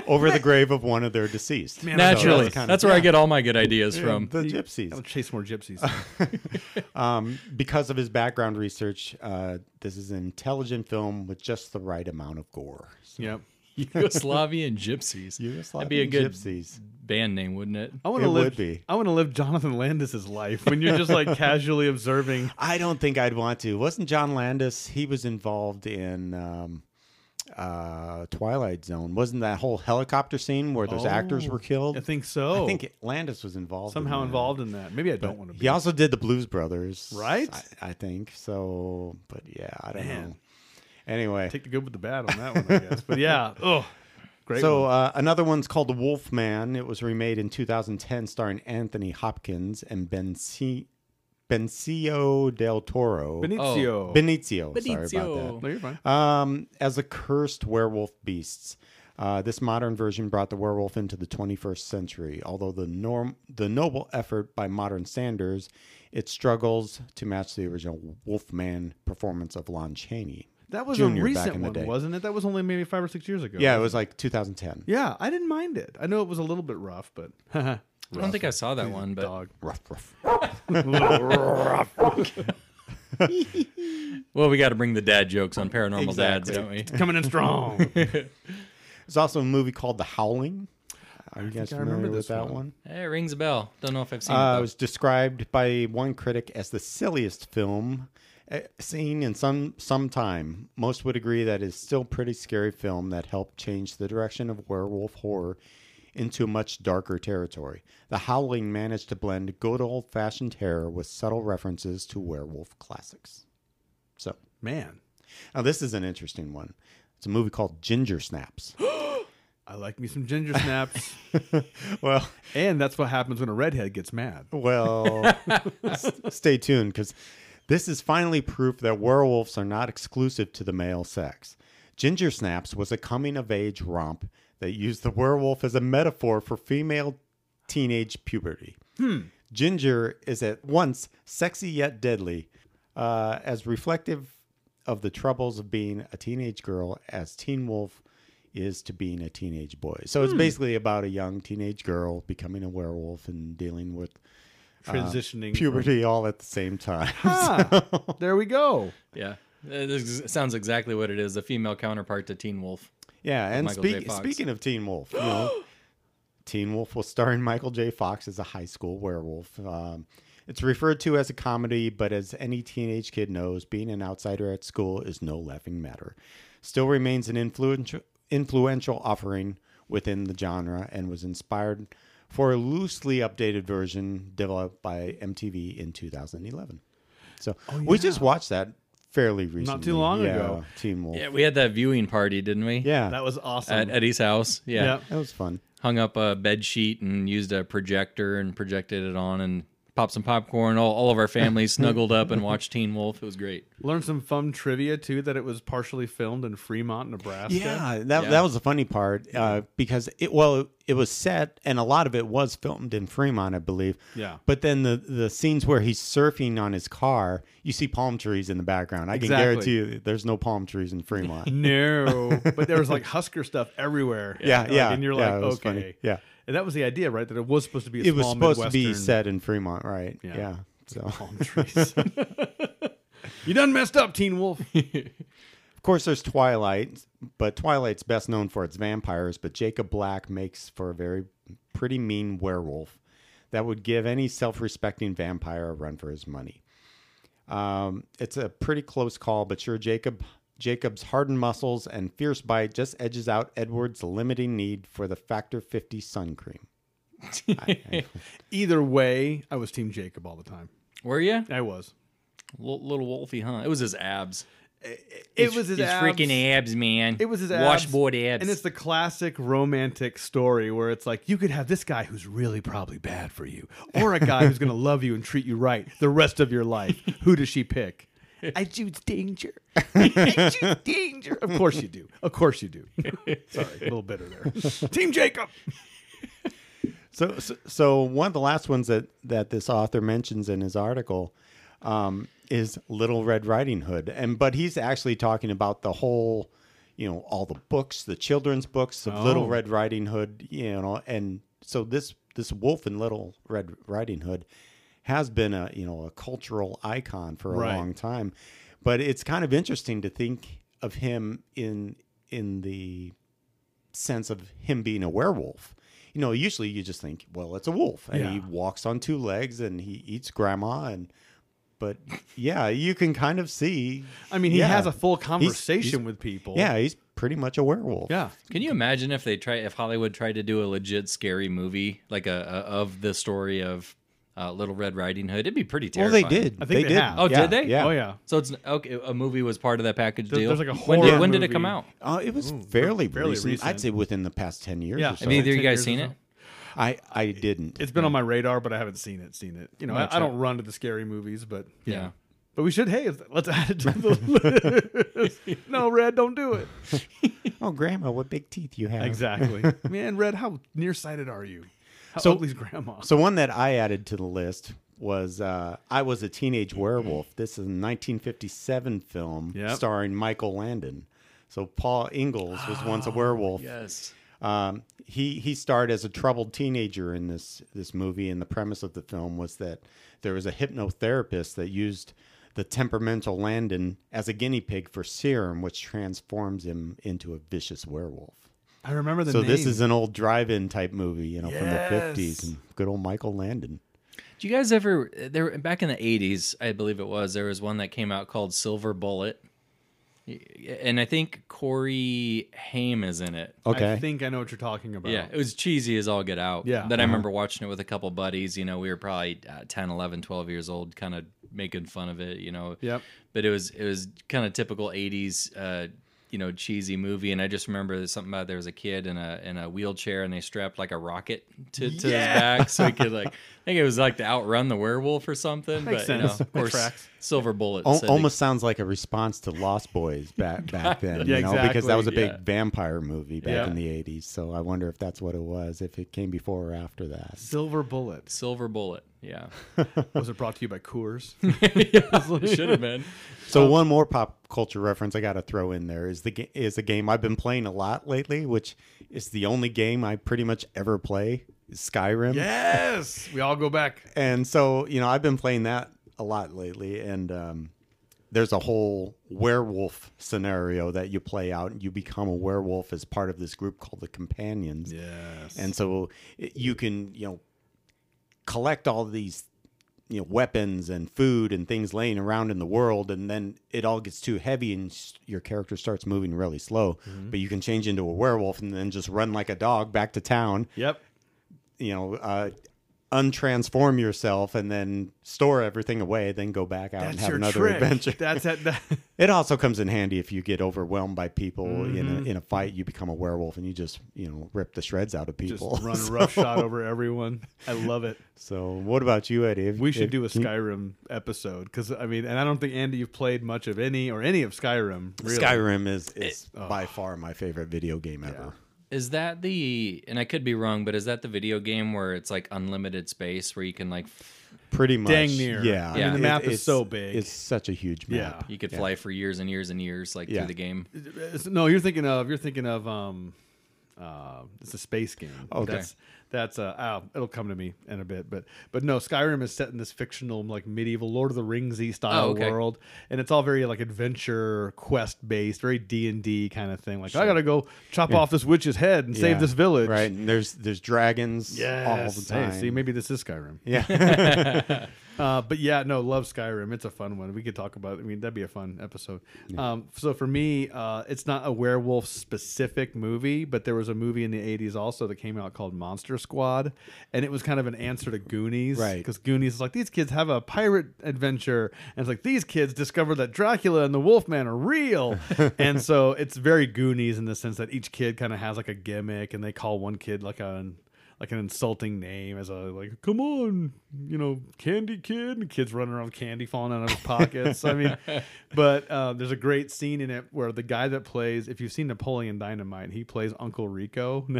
over the grave of one of their deceased. Man, Naturally, that's kind that's, of- where I get all my good ideas from. the gypsies. I'll chase more gypsies. Um, because of his background research, uh, this is an intelligent film with just the right amount of gore. yep. Yugoslavian gypsies. That'd be a good gypsies. band name, wouldn't it? I want to live. would be. I want to live Jonathan Landis's life when you're just like casually observing. I don't think I'd want to. Wasn't John Landis? He was involved in um, uh, Twilight Zone. Wasn't that whole helicopter scene where those actors were killed? I think so. I think Landis was involved. somehow in involved in that. Maybe I don't want to be. He also did the Blues Brothers, Right? I, I think so. But yeah, I don't Man. know. Anyway, Take the good with the bad on that one, I guess. But yeah, oh, great. so one. uh, another one's called The Wolf Man. It was remade in 2010, starring Anthony Hopkins and Benci- Benicio del Toro. Benicio. Benicio. Sorry Benicio. about no, you're fine. that. Um, as the cursed werewolf beasts. Uh, this modern version brought the werewolf into the 21st century. Although the norm, the noble effort by modern standards, it struggles to match the original Wolfman performance of Lon Chaney. That was Junior a back recent in the one, day. wasn't it? That was only maybe five or six years ago. Yeah, it was like 2010. Yeah, I didn't mind it. I know it was a little bit rough, but I don't think I saw that one, but dog. Rough, rough. well, we got to bring the dad jokes on paranormal Exactly. dads, don't we? Coming in strong. There's also a movie called The Howling. Are you guys I familiar remember with this that one. one? It rings a bell. Don't know if I've seen Uh, it. it was described by one critic as the silliest film Uh, seen in some some time. Most would agree that it's still pretty scary film that helped change the direction of werewolf horror into much darker territory. The Howling managed to blend good old fashioned terror with subtle references to werewolf classics. So Man, now this is an interesting one. It's a movie called Ginger Snaps. I like me some ginger snaps. well, and that's what happens when a redhead gets mad. Well, s- stay tuned because this is finally proof that werewolves are not exclusive to the male sex. Ginger Snaps was a coming of age romp that used the werewolf as a metaphor for female teenage puberty. Ginger is at once sexy yet deadly, uh, as reflective of the troubles of being a teenage girl as Teen Wolf is to being a teenage boy. So it's basically about a young teenage girl becoming a werewolf and dealing with Transitioning. puberty all at the same time. Ah, there we go. Yeah. It is- sounds exactly what it is—a female counterpart to Teen Wolf. Yeah, and speak, speaking of Teen Wolf, you know, Teen Wolf was starring Michael J. Fox as a high school werewolf. Um, it's referred to as a comedy, but as any teenage kid knows, being an outsider at school is no laughing matter. Still remains an influential influential offering within the genre and was inspired for a loosely updated version developed by MTV in 2011. So oh, we just watched that fairly recently. Not too long yeah, ago. Teen Wolf. Yeah, we had that viewing party, didn't we? Yeah, That was awesome. At Eddie's house. Yeah. Yeah. that was fun. Hung up a bed sheet and used a projector and projected it on and popped some popcorn. All, all of our families snuggled up and watched Teen Wolf. It was great. Learned some fun trivia too that it was partially filmed in Fremont, Nebraska. Yeah, that Yeah. that was the funny part uh, because it well it was set and a lot of it was filmed in Fremont, I believe. Yeah. But then the the scenes where he's surfing on his car, you see palm trees in the background. I can guarantee you, there's no palm trees in Fremont. No, but there was like Husker stuff everywhere. Yeah, Like, yeah, and you're yeah, like, it was okay, funny. Yeah. And that was the idea, right? That it was supposed to be. A it was supposed to be set in Fremont, right? Yeah. Yeah. So palm trees. you done messed up, Teen Wolf. Of course, there's Twilight, but Twilight's best known for its vampires. But Jacob Black makes for a very pretty mean werewolf that would give any self-respecting vampire a run for his money. Um, it's a pretty close call, but sure, Jacob Jacob's hardened muscles and fierce bite just edges out Edward's limiting need for the Factor 50 sun cream. I- I- Either way, I was Team Jacob all the time. Were you? I was. Little, little Wolfie, huh? It was his abs. It was his His abs. freaking abs, man. It was his abs. washboard abs. And it's the classic romantic story where it's like you could have this guy who's really probably bad for you, or a guy who's going to love you and treat you right the rest of your life. Who does she pick? I choose danger. I choose danger. Of course you do. Of course you do. Sorry, a little bitter there. Team Jacob. So, so, so one of the last ones that that this author mentions in his article um, is Little Red Riding Hood, and but he's actually talking about the whole, you know, all the books, the children's books of Oh. Little Red Riding Hood, you know, and so this this wolf in Little Red Riding Hood has been a you know a cultural icon for a Right. long time, but it's kind of interesting to think of him in in the sense of him being a werewolf. You know, usually you just think, well, it's a wolf, and he walks on two legs, and he eats grandma, and but yeah, you can kind of see. I mean, he yeah, has a full he's- conversation he's- with people. Yeah, he's pretty much a werewolf. Yeah. Can you imagine if they try if Hollywood tried to do a legit scary movie like a, a of the story of uh, Little Red Riding Hood? It'd be pretty Well, terrifying. they did. I think they did. have. Oh, Yeah, did they? Yeah. Oh yeah. So it's okay. A movie was part of that package There- deal. there's like a when did horror when did it come movie. out? Uh, it was fairly, fairly recent. recent. I'd say within the past ten years. Yeah. or so. Have either of you 10 guys years or seen so. it? I I didn't. It's been on my radar, but I haven't seen it. Seen it. You know, I, I don't run to the scary movies, but yeah. Yeah. But we should. Hey, let's add it to the list. no, Red, don't do it. oh, Grandma, what big teeth you have! Exactly, man. Red, how nearsighted are you? How So- ugly's Grandma? So one that I added to the list was uh, I was a teenage werewolf. This is a 1957 film Yep. starring Michael Landon. So Pa Ingalls was once a werewolf. Yes. Um, he he starred as a troubled teenager in this this movie, and the premise of the film was that there was a hypnotherapist that used the temperamental Landon as a guinea pig for serum, which transforms him into a vicious werewolf. I remember the so name. this is an old drive-in type movie, you know, from the fifties, and good old Michael Landon. Do you guys ever there back in the eighties? I believe it was. There was one that came out called Silver Bullet, and I think Corey Haim is in it. Okay, I think I know what you're talking about. Yeah, it was cheesy as all get out. Yeah. Then I Uh-huh. remember watching it with a couple buddies. You know, we were probably uh, 10, 11, 12 years old, kind of making fun of it, you know. Yep. But it was it was kind of typical 80s uh, you know, cheesy movie and I just remember there's something about there was a kid in a in a wheelchair and they strapped like a rocket to, to his back so he could like think it was like to outrun the werewolf or something. Makes but, you know, That of course, tracks. Silver Bullet. Al- said almost sounds like a response to Lost Boys back back then, Yeah, you know, because that was a big exactly, vampire movie back Yeah. in the '80s. So I wonder if that's what it was, if it came before or after that. Silver Bullet. Silver Bullet. Yeah, Was it brought to you by Coors? it should have been. So one more pop culture reference I got to throw in there is the ga- is a game I've been playing a lot lately, which is the only game I pretty much ever play. Skyrim. yes. We all go back. And so, you know, I've been playing that a lot lately, and um, there's a whole werewolf scenario that you play out, and you become a werewolf as part of this group called the Companions. Yes. And so it- you can, you know, collect all these, you know, weapons and food and things laying around in the world, and then it all gets too heavy, and s- your character starts moving really slow. But you can change into a werewolf and then just run like a dog back to town Yep. You know, uh, untransform yourself and then store everything away, then go back out and have your another trick. adventure. That's it. That, It also comes in handy if you get overwhelmed by people in Mm-hmm. a in a fight. You become a werewolf and you just you know rip the shreds out of people. just run so, roughshod over everyone. I love it. so what about you, Eddie? If- We should if- do a can you- Skyrim episode because I mean, and I don't think Andy, you've played much of any or any of Skyrim. Really. Skyrim is is by far my favorite video game ever. Is that the? And I could be wrong, but is that the video game where it's like unlimited space where you can like Pretty much, Dang near. Yeah, I mean, the It- map is it's- so big. It's such a huge map. Yeah. you could fly for years and years and years like Yeah. through the game? It's- No, you're thinking of you're thinking of um, uh, it's a space game. Okay. That's that's uh, oh, it'll come to me in a bit, but but no, Skyrim is set in this fictional like medieval Lord of the Ringsy style Oh, okay. world, and it's all very like adventure quest based, very D and D kind of thing. Like I gotta go chop off this witch's head and save this village. right? And there's there's dragons Yes. all the Hey, see, maybe this is Skyrim. yeah. Uh, but yeah, no, love Skyrim. It's a fun one. We could talk about. I mean, that'd be a fun episode. Um, so for me, uh, it's not a werewolf specific movie, but there was a movie in the '80s also that came out called Monster Squad, and it was kind of an answer to Goonies, Right. Because Goonies is like these kids have a pirate adventure, and it's like these kids discover that Dracula and the Wolfman are real, and so it's very Goonies in the sense that each kid kind of has like a gimmick, and they call one kid like a like an insulting name as a like come on you know candy kid. And kids running around with candy falling out of his pockets. I mean but uh, there's a great scene in it where the guy that plays if you've seen napoleon dynamite he plays uncle rico.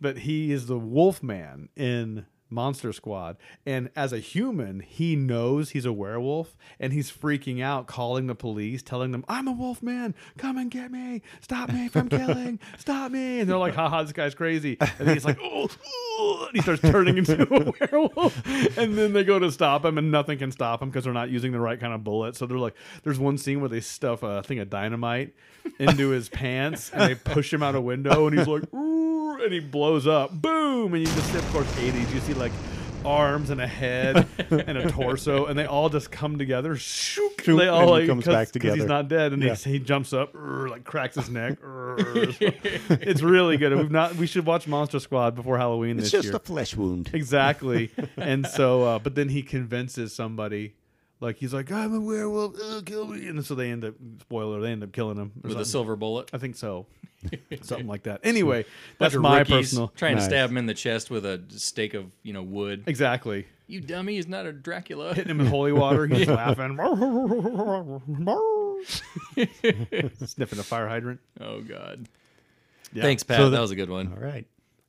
But he is the wolf man in Monster Squad. And as a human, he knows he's a werewolf and he's freaking out, calling the police, telling them, I'm a wolf man. Come and get me. Stop me from killing. Stop me. And they're like, haha, this guy's crazy. And he's like, oh, oh," and he starts turning into a werewolf. And then they go to stop him and nothing can stop him because they're not using the right kind of bullet. So they're like, there's one scene where they stuff a thing of dynamite into his pants and they push him out a window and he's like, and he blows up. Boom! And you just see, of course, 80s. You see arms and a head and a torso, and they all just come together. Shook, Shook, they all and he like, comes 'cause- back 'cause together. He's not dead, and Yeah. he, he jumps up, "Urgh," like cracks his neck. Urgh. it's really good. We've not. We should watch Monster Squad before Halloween It's this just year. a flesh wound. Exactly. and so, uh, but then he convinces somebody, like he's like, "I'm a werewolf, uh, kill me," and so they end up, spoiler, they end up killing him or With a silver bullet. I think so, something like that. Anyway, that's of my rookies personal. trying Nice. to stab him in the chest with a stake of you know wood. Exactly. You dummy! He's not a Dracula. Hitting him with holy water, he's laughing, sniffing a fire hydrant. Oh God. Yeah. Thanks, Pat. So the- that was a good one. All right.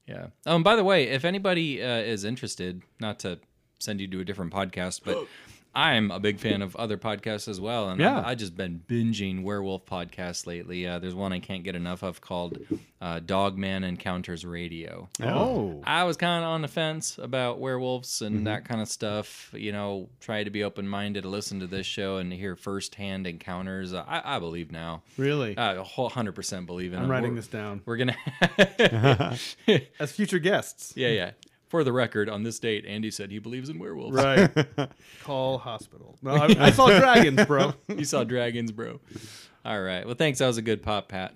Yeah. Um. By the way, if anybody uh, is interested, not to send you to a different podcast, but I'm a big fan of other podcasts as well, and Yeah. I've, I've just been binging werewolf podcasts lately. Uh, there's one I can't get enough of called uh, Dogman Encounters Radio. Oh, I was kind of on the fence about werewolves and Mm-hmm. that kind of stuff. You know, try to be open minded to listen to this show and hear firsthand encounters. Uh, I, I believe now. really? I a whole hundred percent believe in I'm it. writing We're- this down. We're gonna, As future guests. yeah, yeah. For the record, on this date, Andy said he believes in werewolves. Right. Call hospital. No, I, I saw dragons, bro. He saw dragons, bro. All right. Well, thanks. That was a good pop, Pat.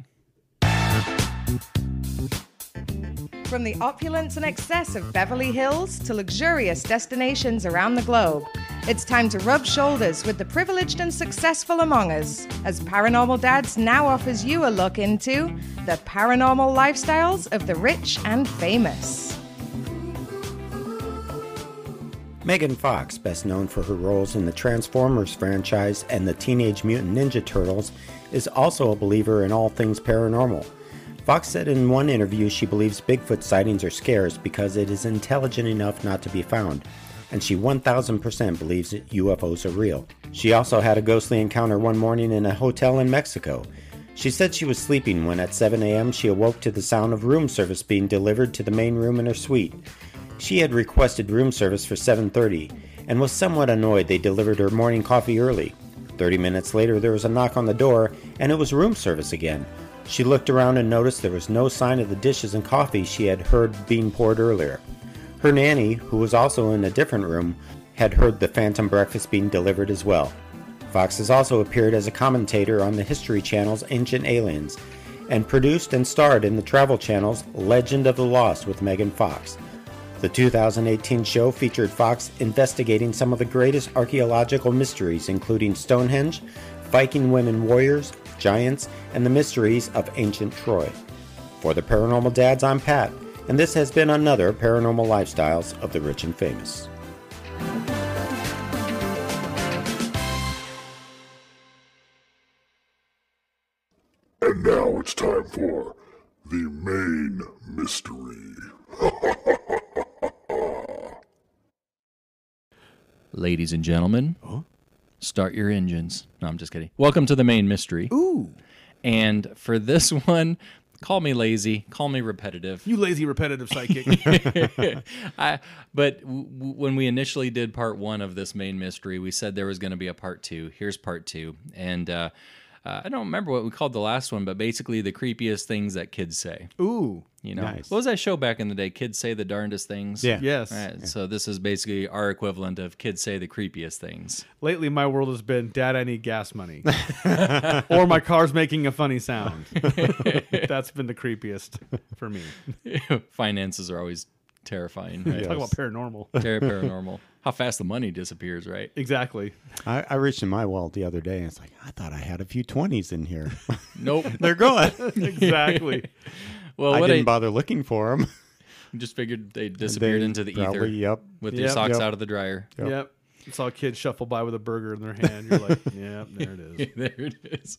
From the opulence and excess of Beverly Hills to luxurious destinations around the globe, it's time to rub shoulders with the privileged and successful among us as Paranormal Dads now offers you a look into the paranormal lifestyles of the rich and famous. Megan Fox, best known for her roles in the Transformers franchise and the Teenage Mutant Ninja Turtles, is also a believer in all things paranormal. Fox said in one interview she believes Bigfoot sightings are scares because it is intelligent enough not to be found, and she 1000% believes UFOs are real. She also had a ghostly encounter one morning in a hotel in Mexico. She said she was sleeping when at 7 a.m. she awoke to the sound of room service being delivered to the main room in her suite. She had requested room service for 7:30 and was somewhat annoyed they delivered her morning coffee early. 30 minutes later there was a knock on the door and it was room service again. She looked around and noticed there was no sign of the dishes and coffee she had heard being poured earlier. Her nanny, who was also in a different room, had heard the phantom breakfast being delivered as well. Fox has also appeared as a commentator on the History Channel's Ancient Aliens and produced and starred in the Travel Channel's Legend of the Lost with Megan Fox. The 2018 show featured Fox investigating some of the greatest archaeological mysteries, including Stonehenge, Viking women warriors, giants, and the mysteries of ancient Troy. For the Paranormal Dads, I'm Pat, and this has been another Paranormal Lifestyles of the Rich and Famous. And now it's time for the main mystery. Ladies and gentlemen, start your engines. No, I'm just kidding. Welcome to the main mystery. Ooh, And for this one, call me lazy, call me repetitive. you lazy repetitive psychic. I, but w- when we initially did part one of this main mystery, we said there was going to be a part two. Here's part two. And uh, uh, I don't remember what we called the last one, but basically the creepiest things that kids say. Ooh, You know, Nice. what was that show back in the day? Kids say the darndest things. Yeah. yes. Right. So this is basically our equivalent of kids say the creepiest things. Lately, my world has been, Dad, I need gas money, or my car's making a funny sound. That's been the creepiest for me. Finances are always terrifying. Right? Talk about paranormal. Terror paranormal. How fast the money disappears, right? exactly. I, I reached in my wallet the other day and it's like, I thought I had a few 20s in here. Nope. They're gone. Exactly. Well, I what didn't I bother looking for them. just figured they disappeared into the probably, ether Yep. with Yep. your socks Yep. out of the dryer. Yep. Yep. Saw a kid shuffle by with a burger in their hand. You're like, yep, there it is. there it is.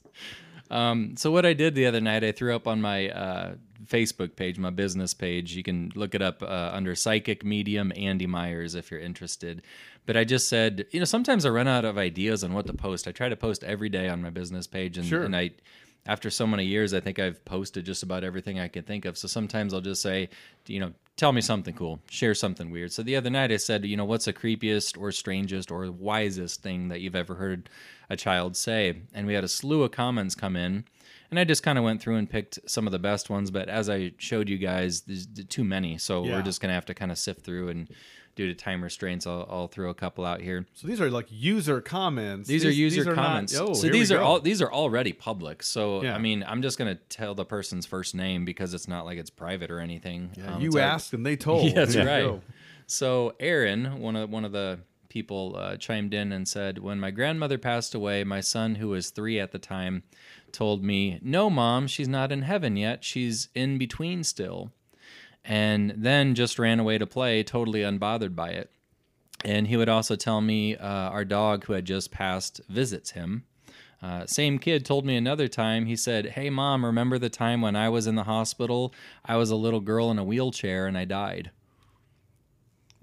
Um, so what I did the other night, I threw up on my uh, Facebook page, my business page. You can look it up uh, under Psychic Medium Andy Myers if you're interested. But I just said, you know, sometimes I run out of ideas on what to post. I try to post every day on my business page, and, Sure. and I, after so many years, I think I've posted just about everything I can think of. So sometimes I'll just say, you know, tell me something cool, share something weird. So the other night I said, you know, what's the creepiest or strangest or wisest thing that you've ever heard a child say? And we had a slew of comments come in. And I just kind of went through and picked some of the best ones, but as I showed you guys, there's too many, so Yeah. we're just gonna have to kind of sift through. And due to time restraints, I'll, I'll throw a couple out here. So these are like user comments. These, are user not- comments. oh, so these are all these are already public. So Yeah. I mean, I'm just gonna tell the person's first name because it's not like it's private or anything. Yeah, Um, you asked and they told. Yeah, that's you right. So Aaron, one of one of the people, uh, chimed in and said, "When my grandmother passed away, my son, who was three at the time, told me, "No, mom, she's not in heaven yet. She's in between still." And then just ran away to play, totally unbothered by it. And he would also tell me uh, our dog, who had just passed, visits him. Uh, same kid told me another time. He said, "Hey, mom, remember the time when I was in the hospital? I was a little girl in a wheelchair and I died."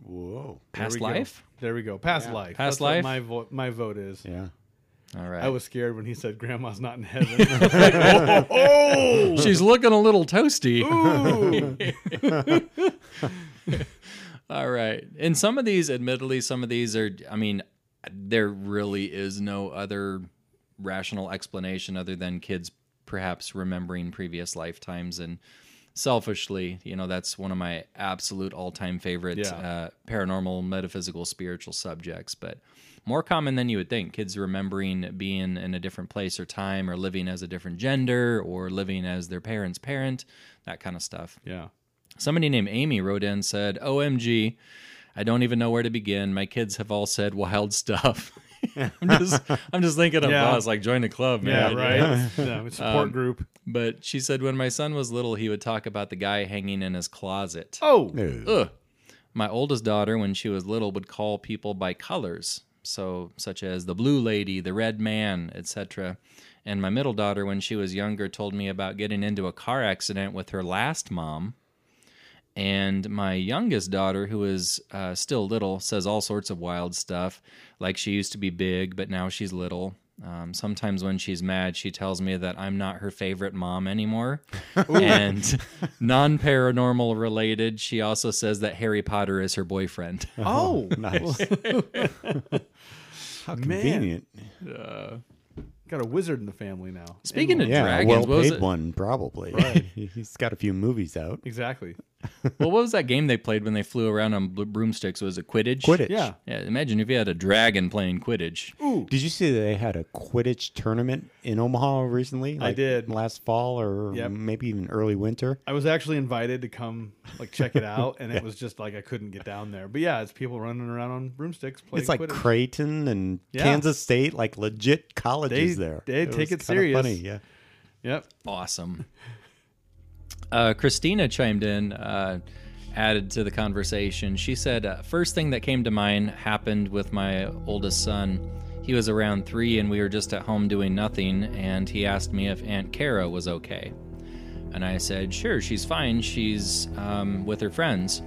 Whoa. There Past we go. life. There we go. Past life. Past That's what life? my vo- my vote is. Yeah. All right. I was scared when he said grandma's not in heaven. Like, oh, oh, She's looking a little toasty. All right. And some of these, admittedly, some of these are, I mean, there really is no other rational explanation other than kids perhaps remembering previous lifetimes. And selfishly, you know, that's one of my absolute all time favorite Yeah. uh, paranormal, metaphysical, spiritual subjects. But more common than you would think. Kids remembering being in a different place or time or living as a different gender or living as their parent's parent, that kind of stuff. Yeah. Somebody named Amy wrote in and said, "OMG, I don't even know where to begin. My kids have all said wild stuff." I'm just I'm just thinking of Yeah. us like join the club, man. Yeah, right. yeah, support Um, group. But she said when my son was little, he would talk about the guy hanging in his closet. Oh, Ugh. My oldest daughter, when she was little, would call people by colors, so such as the blue lady, the red man, etc. And my middle daughter, when she was younger, told me about getting into a car accident with her last mom. And my youngest daughter, who is uh, still little, says all sorts of wild stuff, like she used to be big, but now she's little. Um, sometimes when she's mad, she tells me that I'm not her favorite mom anymore. and non paranormal related, she also says that Harry Potter is her boyfriend. Oh, Nice. How Man. convenient. got a wizard in the family now. Speaking of Yeah, dragons, well what was paid it? one probably. He's got a few movies out. Exactly. Well, what was that game they played when they flew around on broomsticks? Was it Quidditch? Quidditch. Yeah. Yeah, imagine if you had a dragon playing Quidditch. Ooh. Did you see that they had a Quidditch tournament in Omaha recently? I did. last fall or Yep. maybe even early winter. I was actually invited to come like check it out, and it was just like I couldn't get down there. But yeah, it's people running around on broomsticks playing. it's like Quidditch. Creighton and Yeah. Kansas State, like legit colleges They- there. they take was it kinda serious. Funny, yeah. Yep. Awesome. Uh, Christina chimed in, uh, added to the conversation. She said, uh, First thing that came to mind happened with my oldest son. He was around three, and we were just at home doing nothing, and he asked me if Aunt Kara was okay. And I said, Sure, she's fine. She's um, with her friends.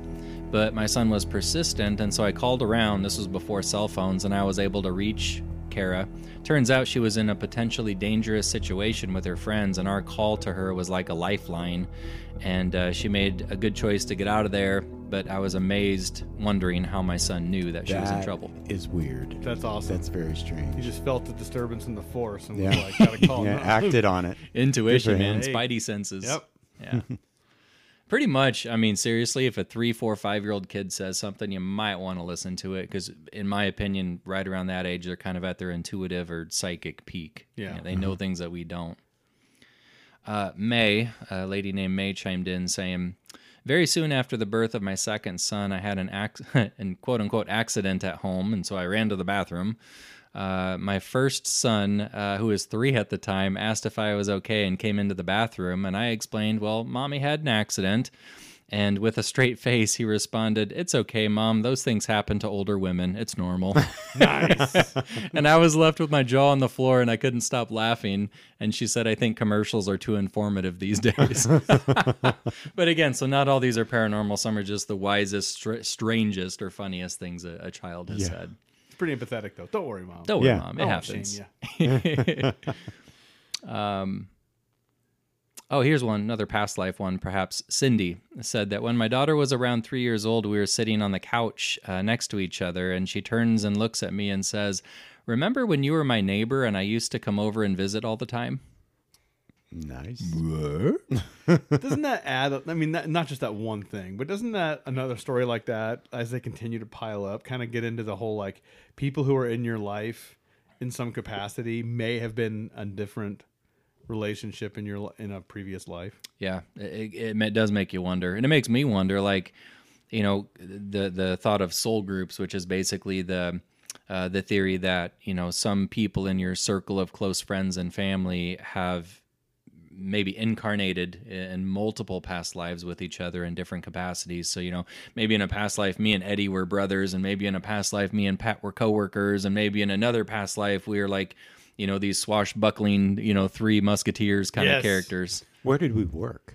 But my son was persistent, and so I called around. This was before cell phones, and I was able to reach Kara. Turns out she was in a potentially dangerous situation with her friends, and our call to her was like a lifeline. And uh, she made a good choice to get out of there, but I was amazed, wondering how my son knew that she was in That trouble. is weird. That's awesome. That's very strange. you strange. just felt the disturbance in the force and Yeah. was like, gotta call yeah, him out. acted on it. Intuition, Good for man, him. spidey senses. Yep. Yeah. Pretty much. I mean, seriously, if a three, four, five year old kid says something, you might want to listen to it because, in my opinion, right around that age, they're kind of at their intuitive or psychic peak. Yeah. You know, they know things that we don't. Uh, May, a lady named May, chimed in saying, very soon after the birth of my second son, I had an ac- an quote unquote accident at home, and so I ran to the bathroom. Uh, my first son, uh, who was three at the time, asked if I was okay and came into the bathroom, and I explained, well, mommy had an accident. And with a straight face, he responded, It's okay, mom. Those things happen to older women. It's normal. Nice. and I was left with my jaw on the floor and I couldn't stop laughing. And she said, I think commercials are too informative these days. but again, so not all these are paranormal. Some are just the wisest, str- strangest, or funniest things a, a child has Yeah. said. It's pretty empathetic though. Don't worry, mom. Don't worry, Yeah. mom. It I won't happens. shame ya. Oh, here's one, another past life one, perhaps. Cindy said that when my daughter was around three years old, we were sitting on the couch uh, next to each other, and she turns and looks at me and says, Remember when you were my neighbor and I used to come over and visit all the time? Nice. Doesn't that add? I mean, that, not just that one thing, but doesn't that another story like that, as they continue to pile up, kind of get into the whole like people who are in your life in some capacity may have been a different relationship in your in a previous life. Yeah, it, it, it does make you wonder, and it makes me wonder. Like, you know, the the thought of soul groups, which is basically the uh, the theory that you know some people in your circle of close friends and family have maybe incarnated in multiple past lives with each other in different capacities. So, you know, maybe in a past life, me and Eddie were brothers, and maybe in a past life, me and Pat were coworkers, and maybe in another past life, we were like, you know, these swashbuckling, you know, three musketeers kind Yes. of characters. Where did we work?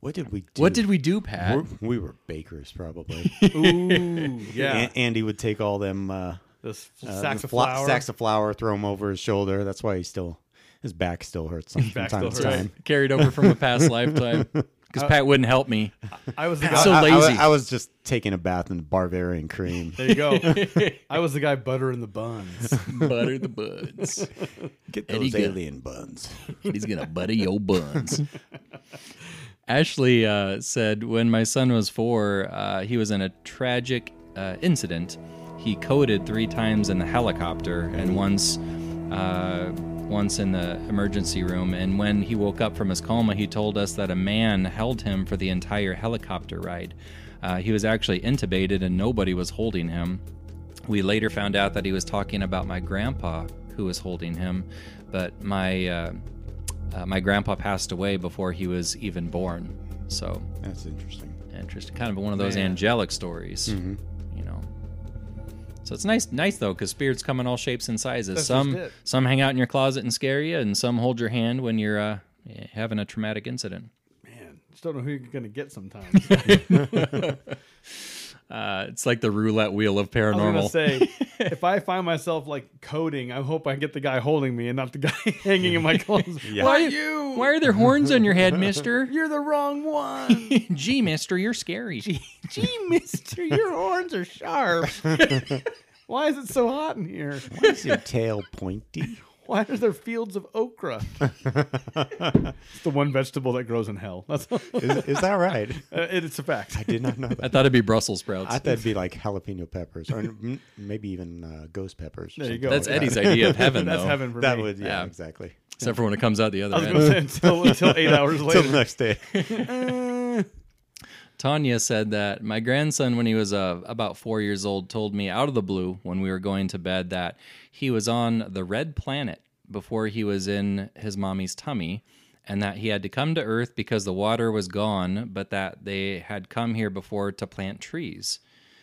What did we do? What did we do, Pat? We're- we were bakers, probably. Ooh, yeah. An- Andy would take all them uh, This uh, sacks the of fla- flour. sacks of flour, throw them over his shoulder. That's why he still his back still hurts from back time still to hurts. time. Carried over from a past lifetime. Because Pat wouldn't help me. I was the guy. So I- I- I, lazy. I was just taking a bath in Bavarian cream. there you go. I was the guy buttering the buns. Butter the buns. Get Eddie those Gu- alien buns. He's gonna butter your buns. Ashley uh, said, when my son was four, uh, he was in a tragic uh, incident. He coded three times in the helicopter and once, uh, once in the emergency room. And when he woke up from his coma, he told us that a man held him for the entire helicopter ride. Uh, he was actually intubated and nobody was holding him. We later found out that he was talking about my grandpa who was holding him, but my uh, uh, my grandpa passed away before he was even born. So That's interesting. Interesting. Kind of one of those Man. angelic stories. Mm-hmm. So it's nice, nice though, because spirits come in all shapes and sizes. That's some just it. some hang out in your closet and scare you, and some hold your hand when you're uh, having a traumatic incident. Man, just don't know who you're gonna get sometimes. Uh, it's like the roulette wheel of paranormal. I was gonna say, if I find myself like coding, I hope I get the guy holding me and not the guy hanging in my clothes. Yeah. Why you? Why are there horns on your head, Mister? You're the wrong one. Gee, Mister, you're scary. Gee, Mister, your horns are sharp. Why is it so hot in here? Why is your tail pointy? Why are there fields of okra? it's the one vegetable that grows in hell. That's uh, Is, is that right? it, it's a fact. I did not know that. I thought it'd be Brussels sprouts. I thought it'd be like jalapeno peppers, or maybe even uh, ghost peppers. There you go. That's like Eddie's that. idea of heaven, That's though. heaven for That me. would, yeah, Yeah. exactly. Except for when it comes out the other I was end. say until, until eight hours Till later. the next day. Tanya said that my grandson, when he was uh, about four years old, told me out of the blue when we were going to bed that he was on the red planet before he was in his mommy's tummy, and that he had to come to Earth because the water was gone, but that they had come here before to plant trees.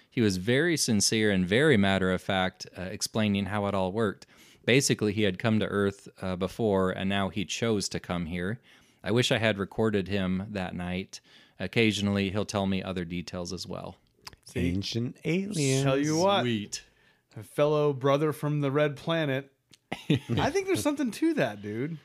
He was very sincere and very matter of fact, uh, explaining how it all worked. Basically, he had come to Earth uh, before, and now he chose to come here. I wish I had recorded him that night. Occasionally, he'll tell me other details as well. Ancient aliens. Tell you what, Sweet. a fellow brother from the red planet. I think there's something to that, dude.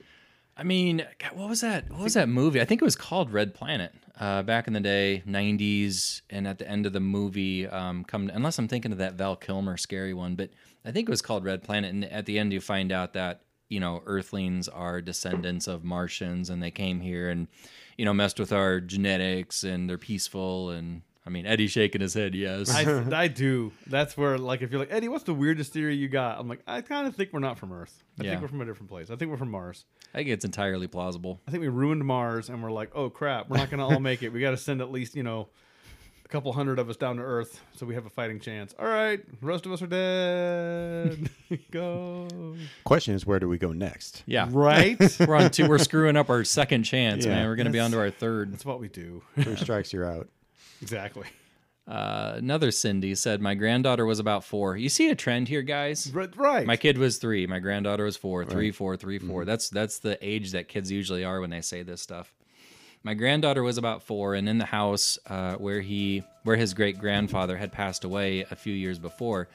I mean, God, what was that? What was that movie? I think it was called Red Planet. Uh, back in the day, '90s, and at the end of the movie, um, come unless I'm thinking of that Val Kilmer scary one, but I think it was called Red Planet. And at the end, you find out that you know Earthlings are descendants of Martians, and they came here and you know messed with our genetics, and they're peaceful. And I mean, Eddie's shaking his head. Yes, I, I do. That's where, like, if you're like, Eddie, what's the weirdest theory you got? I'm like, I kind of think we're not from Earth. I Yeah. think we're from a different place. I think we're from Mars. I think it's entirely plausible. I think we ruined Mars and we're like, oh crap, we're not going to all make it. We got to send at least, you know, couple hundred of us down to Earth so we have a fighting chance. All right, the rest of us are dead. Go. Question is, where do we go next? Yeah, Right? we're on two. We're screwing up our second chance, Yeah. man. We're gonna be on to our third. That's what we do. Three strikes, you're out. exactly. Uh, another Cindy said, My granddaughter was about four. You see a trend here, guys? Right. right. My kid was three. My granddaughter was four. Three, four, three, four. That's that's the age that kids usually are when they say this stuff. My granddaughter was about four, and in the house uh, where he where his great grandfather had passed away a few years before,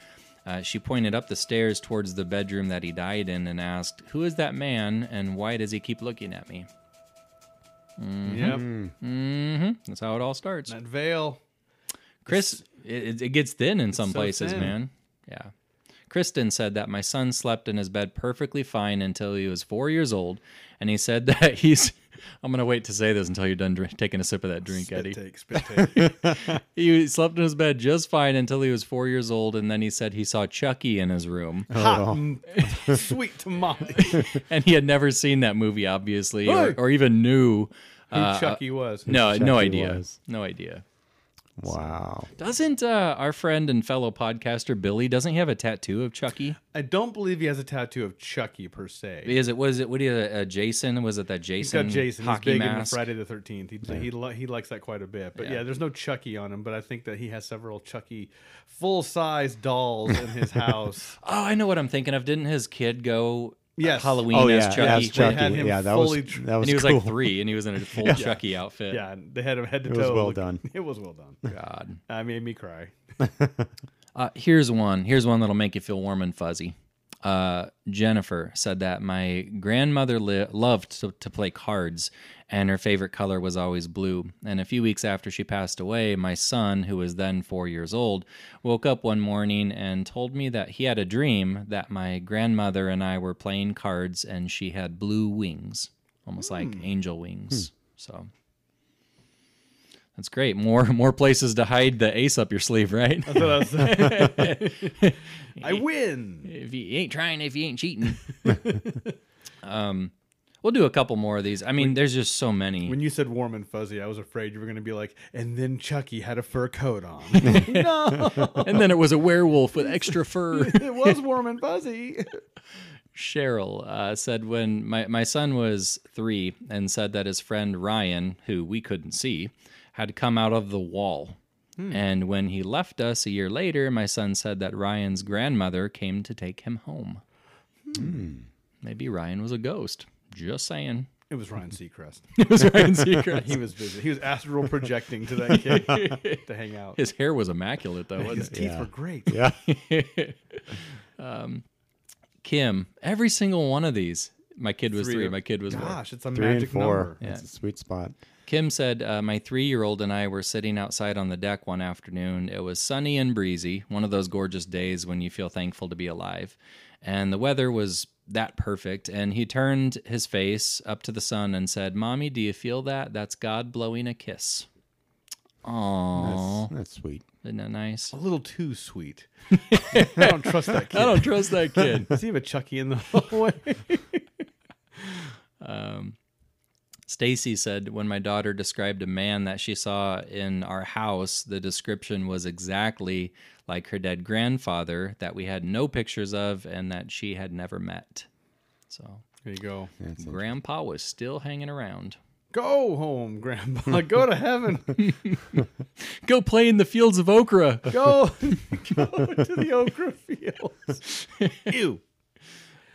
uh, she pointed up the stairs towards the bedroom that he died in and asked, "Who is that man, and why does he keep looking at me?" Yep. hmm That's how it all starts. That veil. Chris, it, it gets thin in some so places, thin. man. Yeah. Kristen said that my son slept in his bed perfectly fine until he was four years old, and he said that he's. I'm gonna wait to say this until you're done drink, taking a sip of that drink, Spit Eddie. take, spit take. He slept in his bed just fine until he was four years old, and then he said he saw Chucky in his room, Hot and sweet tamale. and he had never seen that movie, obviously, or, or even knew. Who uh, Chucky was. No, no Chucky idea. was. No idea. Wow. Doesn't uh, our friend and fellow podcaster Billy doesn't he have a tattoo of Chucky? I don't believe he has a tattoo of Chucky per se. Is it was it what it, uh, Jason? Was it that He's Jason? got Jason. He's big mask? Friday the Thirteenth. He he li- he likes that quite a bit. But yeah. Yeah. there's no Chucky on him. But I think that he has several Chucky full size dolls in his house. Oh, I know what I'm thinking of. Didn't his kid go Yes. Halloween Oh as yeah, Chucky? that's Chucky. had him yeah, that was fully tr- that was and he was cool. like three, and he was in a full Chucky outfit. yeah, and they had him head to It toe. was well Look- done. It was well done. God. I made me cry. Uh, here's one. Here's one that'll make you feel warm and fuzzy. Uh, Jennifer said that my grandmother li- loved to, to play cards, and her favorite color was always blue. And a few weeks after she passed away, my son, who was then four years old, woke up one morning and told me that he had a dream that my grandmother and I were playing cards, and she had blue wings, almost like angel wings. So. That's great. More more places to hide the ace up your sleeve, right? That's what I was saying. I win. if you ain't trying, if you ain't cheating. um, we'll do a couple more of these. I mean, there's just so many. When you said warm and fuzzy, I was afraid you were going to be like, and then Chucky had a fur coat on. no, and then it was a werewolf with extra fur. it was warm and fuzzy. Cheryl uh, said when my, my son was three and said that his friend Ryan, who we couldn't see, had come out of the wall. Hmm. And when he left us a year later, my son said that Ryan's grandmother came to take him home. Hmm. Hmm. Maybe Ryan was a ghost. Just saying. It was Ryan Seacrest. It was Ryan Seacrest. he was busy. He was astral projecting to that kid to hang out. His hair was immaculate, though, His wasn't it? teeth were great. Yeah. um, Kim, every single one of these. My kid was three. of- My kid was four. Gosh, it's a Three and magic four. number. That's a sweet spot. Kim said, uh, My three year old and I were sitting outside on the deck one afternoon. It was sunny and breezy, one of those gorgeous days when you feel thankful to be alive. And the weather was that perfect. And he turned his face up to the sun and said, Mommy, do you feel that? That's God blowing a kiss. Aww. That's, that's sweet. Isn't that nice? A little too sweet. I don't trust that kid. I don't trust that kid. Does he have a Chucky in the hallway? Um, Stacy said when my daughter described a man that she saw in our house, the description was exactly like her dead grandfather that we had no pictures of and that she had never met. So There you go. grandpa was still hanging around. Go home, Grandpa. Go to heaven. Go play in the fields of okra. Go, go to the okra fields. Ew.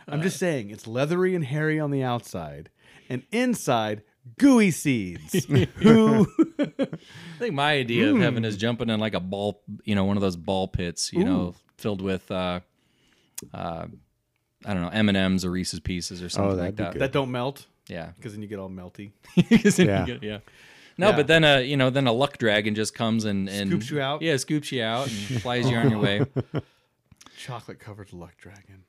I'm just uh, saying, it's leathery and hairy on the outside, and inside, gooey seeds. Who? I think my idea of heaven is jumping in like a ball, you know, one of those ball pits, you know, filled with uh uh I don't know, M&Ms or Reese's pieces or something like that'd be that. good. that don't melt Yeah. because then you get all melty. yeah. Yeah. yeah. No, Yeah. but then a you know then a luck dragon just comes and, and Scoops you out? Yeah, scoops you out and flies you on your way. Chocolate covered luck dragon.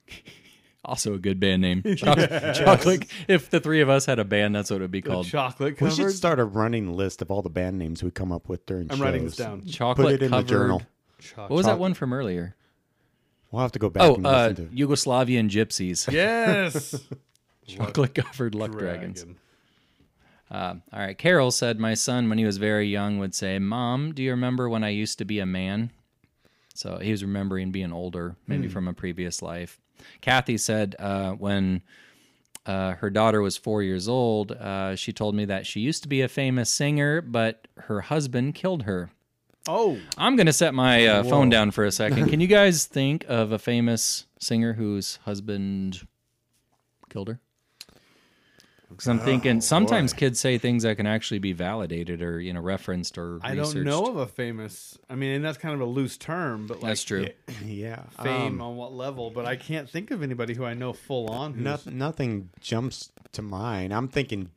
Also a good band name. Choc- Chocolate. If the three of us had a band, that's what it would be The called. chocolate We covered. should start a running list of all the band names we come up with during I'm shows. writing this down. Chocolate Put it in covered. the journal. Chocolate. What was that one from earlier? We'll have to go back Oh, and uh, listen to Yugoslavian gypsies. Yes. Chocolate covered luck dragons. Dragon. Uh, all right. Carol said, My son, when he was very young, would say, Mom, do you remember when I used to be a man? So he was remembering being older, maybe from a previous life. Kathy said, uh, when uh, her daughter was four years old, uh, she told me that she used to be a famous singer, but her husband killed her. Oh, I'm going to set my uh, phone down for a second. Can you guys think of a famous singer whose husband killed her? Because I'm thinking sometimes kids say things that can actually be validated or you know referenced or I researched. don't know of a famous. I mean, and that's kind of a loose term, but like That's true. yeah. fame um, on what level? But I can't think of anybody who I know full on. Who's, no- nothing jumps to mind. I'm thinking,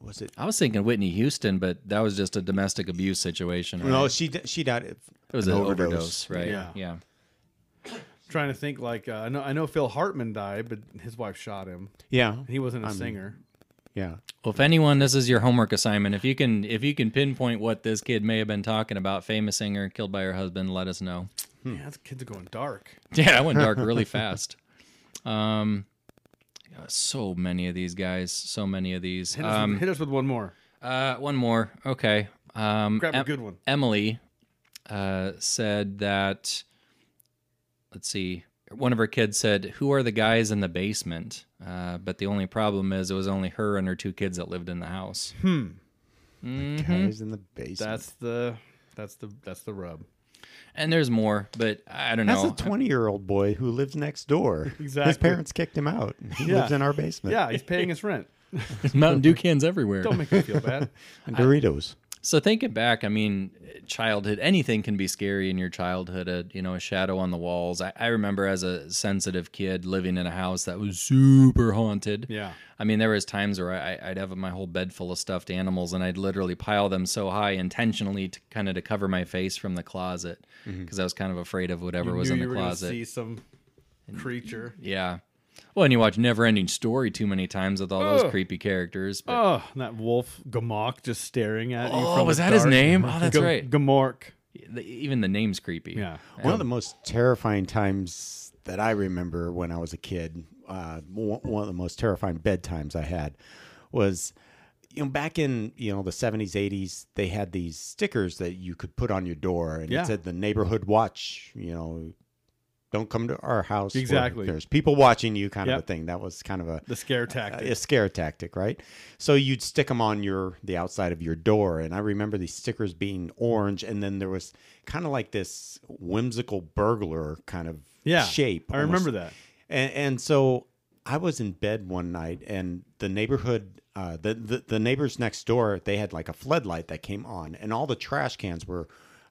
was it? I was thinking Whitney Houston, but that was just a domestic abuse situation. Right? No, she she died. it was an overdose. right? Yeah. yeah. Trying to think like uh, I know I know Phil Hartman died, but his wife shot him. Yeah, And he wasn't a I'm- singer. yeah. Well, if anyone, this is your homework assignment. If you can, if you can pinpoint what this kid may have been talking about, famous singer killed by her husband, let us know. Yeah, those kids are going dark. Yeah, I went dark really fast. Um, yeah, so many of these guys, so many of these. Hit us, Um, with, hit us with one more. uh, one more. Okay. Um, Grab a Em- good one. Emily uh, said that. Let's see. One of her kids said, "Who are the guys in the basement?" Uh, but the only problem is it was only her and her two kids that lived in the house. Hmm. Guys in the basement. That's the that's the that's the rub. And there's more, but I don't That's know. That's a 20 year old boy who lives next door. Exactly. His parents kicked him out. He Yeah. lives in our basement. Yeah, he's paying his rent. Mountain Dew cans everywhere. Don't make me feel bad. And Doritos. So thinking back, I mean, childhood, anything can be scary in your childhood. A you know, a shadow on the walls. I, I remember as a sensitive kid living in a house that was super haunted. Yeah. I mean, there was times where I, I'd have my whole bed full of stuffed animals, and I'd literally pile them so high intentionally to kind of to cover my face from the closet mm-hmm. because I was kind of afraid of whatever You was in the closet. see some creature. Yeah. Well, and you watch Never Ending Story too many times with all those Ugh. creepy characters. But Oh, and that wolf Gmork just staring at you. Oh, from was the that his dark. name? Oh, that's Ga- right. Gmork. the, even the name's creepy. Yeah. One of the most terrifying times that I remember when I was a kid, uh, one one of the most terrifying bedtimes I had was, you know, back in you know the seventies, eighties, they had these stickers that you could put on your door, and Yeah. it said the neighborhood watch, you know, don't come to our house. Exactly. There's people watching you, kind of a thing. That was kind of a The scare tactic. a scare tactic, right? So you'd stick them on your the outside of your door, and I remember these stickers being orange, and then there was kind of like this whimsical burglar kind of Yeah, shape. I remember that. And, and so I was in bed one night, and the neighborhood, uh, the, the the neighbors next door, they had like a floodlight that came on, and all the trash cans were.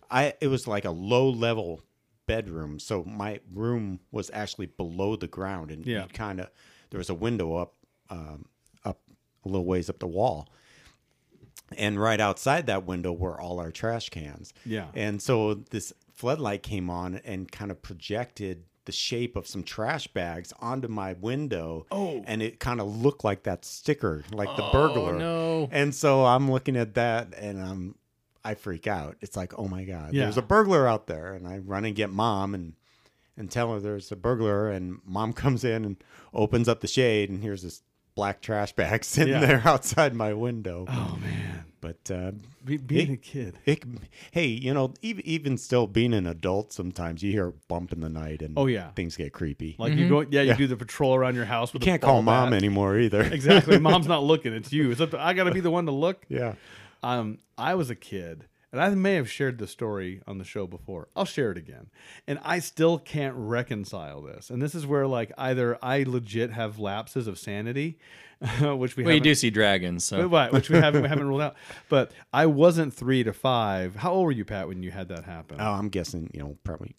I it was like a low level bedroom, so my room was actually below the ground, and Yeah. kind of there was a window up um, up a little ways up the wall. And right outside that window were all our trash cans. Yeah. And so this floodlight came on and kind of projected the shape of some trash bags onto my window. Oh. And it kind of looked like that sticker, like the burglar. no. And so I'm looking at that and I'm I freak out. It's like, oh my God, Yeah. there's a burglar out there. And I run and get mom and and tell her there's a burglar and mom comes in and opens up the shade and here's this black trash bag sitting Yeah. there outside my window. Oh man, But uh, Be, being It- a kid. it, hey, you know, even even still being an adult, sometimes you hear a bump in the night, and Oh, yeah. things get creepy. Like you go, yeah, you Yeah. do the patrol around your house. you can't call mom bat. anymore either. Exactly, mom's not looking. It's you. It's up to, I got to be the one to look. yeah. Um, I was a kid, and I may have shared the story on the show before. I'll share it again, and I still can't reconcile this. And this is where like either I legit have lapses of sanity, which we Well, you haven't- do see dragons, so which we haven't we haven't ruled out. But I wasn't three to five. How old were you, Pat, when you had that happen? Oh, I'm guessing, you know, probably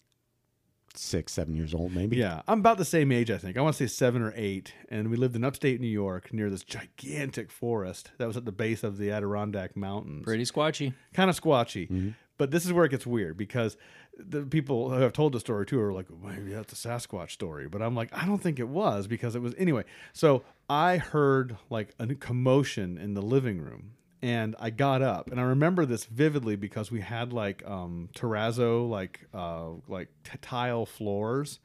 six, seven years old, maybe. Yeah, I'm about the same age, I think. I want to say seven or eight, and we lived in upstate New York near this gigantic forest that was at the base of the Adirondack Mountains. pretty squatchy. kind of squatchy. Mm-hmm. But this is where it gets weird because the people who have told the story too are like, maybe that's a Sasquatch story. But I'm like, I don't think it was because it was anyway. So I heard like a commotion in the living room. And I got up, and I remember this vividly because we had like um, terrazzo, like uh, like t- tile floors,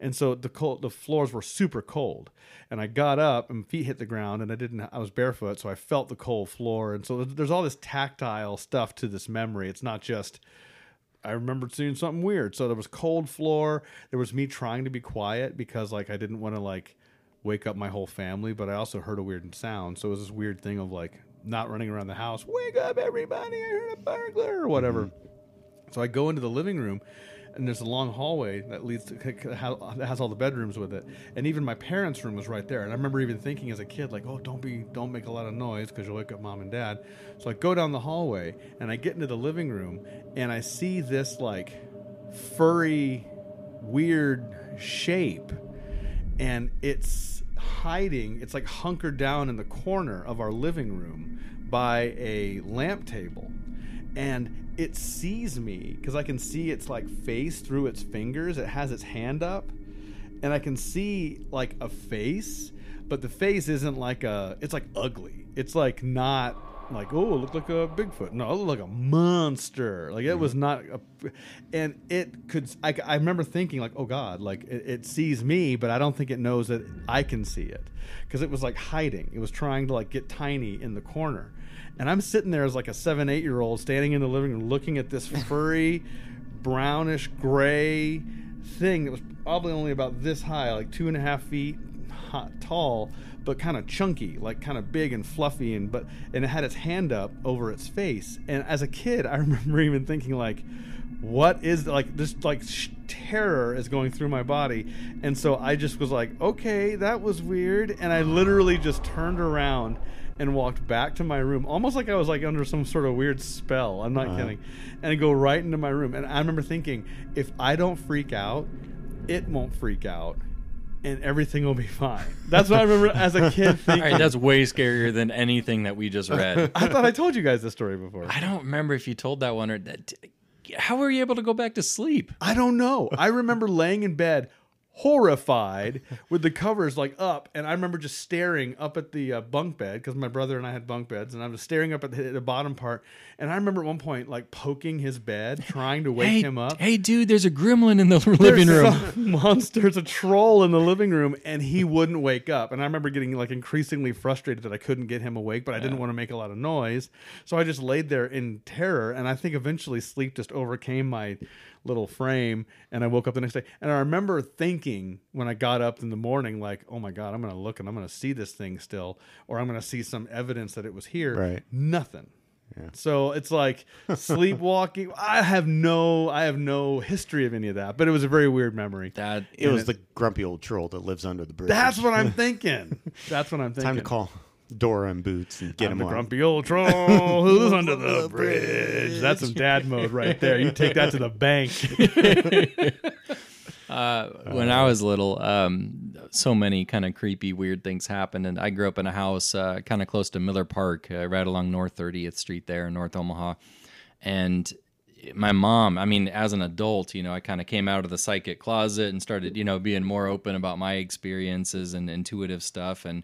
and so the cold, the floors were super cold. And I got up, and feet hit the ground, and I didn't. I was barefoot, so I felt the cold floor, and so there's- there's all this tactile stuff to this memory. It's not just I remembered seeing something weird. So there was cold floor. There was me trying to be quiet because like I didn't want to like wake up my whole family, but I also heard a weird sound. So it was this weird thing of like not running around the house. Wake up, everybody! I heard a burglar or whatever. Mm-hmm. So I go into the living room, and there's a long hallway that leads to that has all the bedrooms with it, and even my parents' room was right there. And I remember even thinking as a kid, like, "Oh, don't be, don't make a lot of noise because you'll wake up mom and dad." So I go down the hallway, and I get into the living room, and I see this like furry, weird shape, and it's hiding. It's like hunkered down in the corner of our living room by a lamp table and it sees me because I can see its like face through its fingers. It has its hand up, and I can see like a face, but the face isn't like a. It's like ugly. It's like not like oh, it looked like a Bigfoot. No, it looked like a monster. Like it was mm-hmm. not a, and it could. I, I remember thinking like oh god, like it, it sees me, but I don't think it knows that I can see it because it was like hiding. It was trying to like get tiny in the corner. And I'm sitting there as like a seven, eight year old standing in the living room looking at this furry, brownish gray thing that was probably only about this high, like two and a half feet hot, tall, but kind of chunky, like kind of big and fluffy. And but and it had its hand up over its face. And as a kid, I remember even thinking like, what is like this like sh- terror is going through my body. And so i just was like okay that was weird. And i literally just turned around and walked back to my room almost like i was like under some sort of weird spell. I'm not uh-huh. kidding. And i go right into my room. And i remember thinking if i don't freak out it won't freak out and everything will be fine that's what i remember as a kid thinking right, that's way scarier than anything that we just read. i thought i told you guys this story before I don't remember if you told that one or that. How were you able to go back to sleep? I don't know. I remember laying in bed horrified with the covers like up. And i remember just staring up at the uh, bunk bed because my brother and i had bunk beds and i was staring up at the, the bottom part. And i remember at one point like poking his bed trying to wake hey, him up. hey, dude, there's a gremlin in the living There's room. some monster it's a troll in the living room and he wouldn't wake up. And i remember getting like increasingly frustrated that i couldn't get him awake but i didn't want to make a lot of noise. So i just laid there in terror and i think eventually sleep just overcame my little frame, and I woke up the next day, and I remember thinking when I got up in the morning, like, "Oh my god, I'm gonna look and I'm gonna see this thing still, or I'm gonna see some evidence that it was here." Right. Nothing. Yeah. So it's like sleepwalking. I have no, I have no history of any of that, but it was a very weird memory. That It was the grumpy old troll that lives under the bridge. That's what I'm thinking. That's what I'm thinking. Time to call Dora and Boots and get I'm him the on. grumpy old troll who lives under the bridge. That's some dad mode right there. You take that to the bank. when I was little, um, so many kind of creepy, weird things happened. And I grew up in a house uh, kind of close to Miller Park, uh, right along North 30th Street there in North Omaha. And my mom, I mean, as an adult, you know, I kind of came out of the psychic closet and started, you know, being more open about my experiences and intuitive stuff. And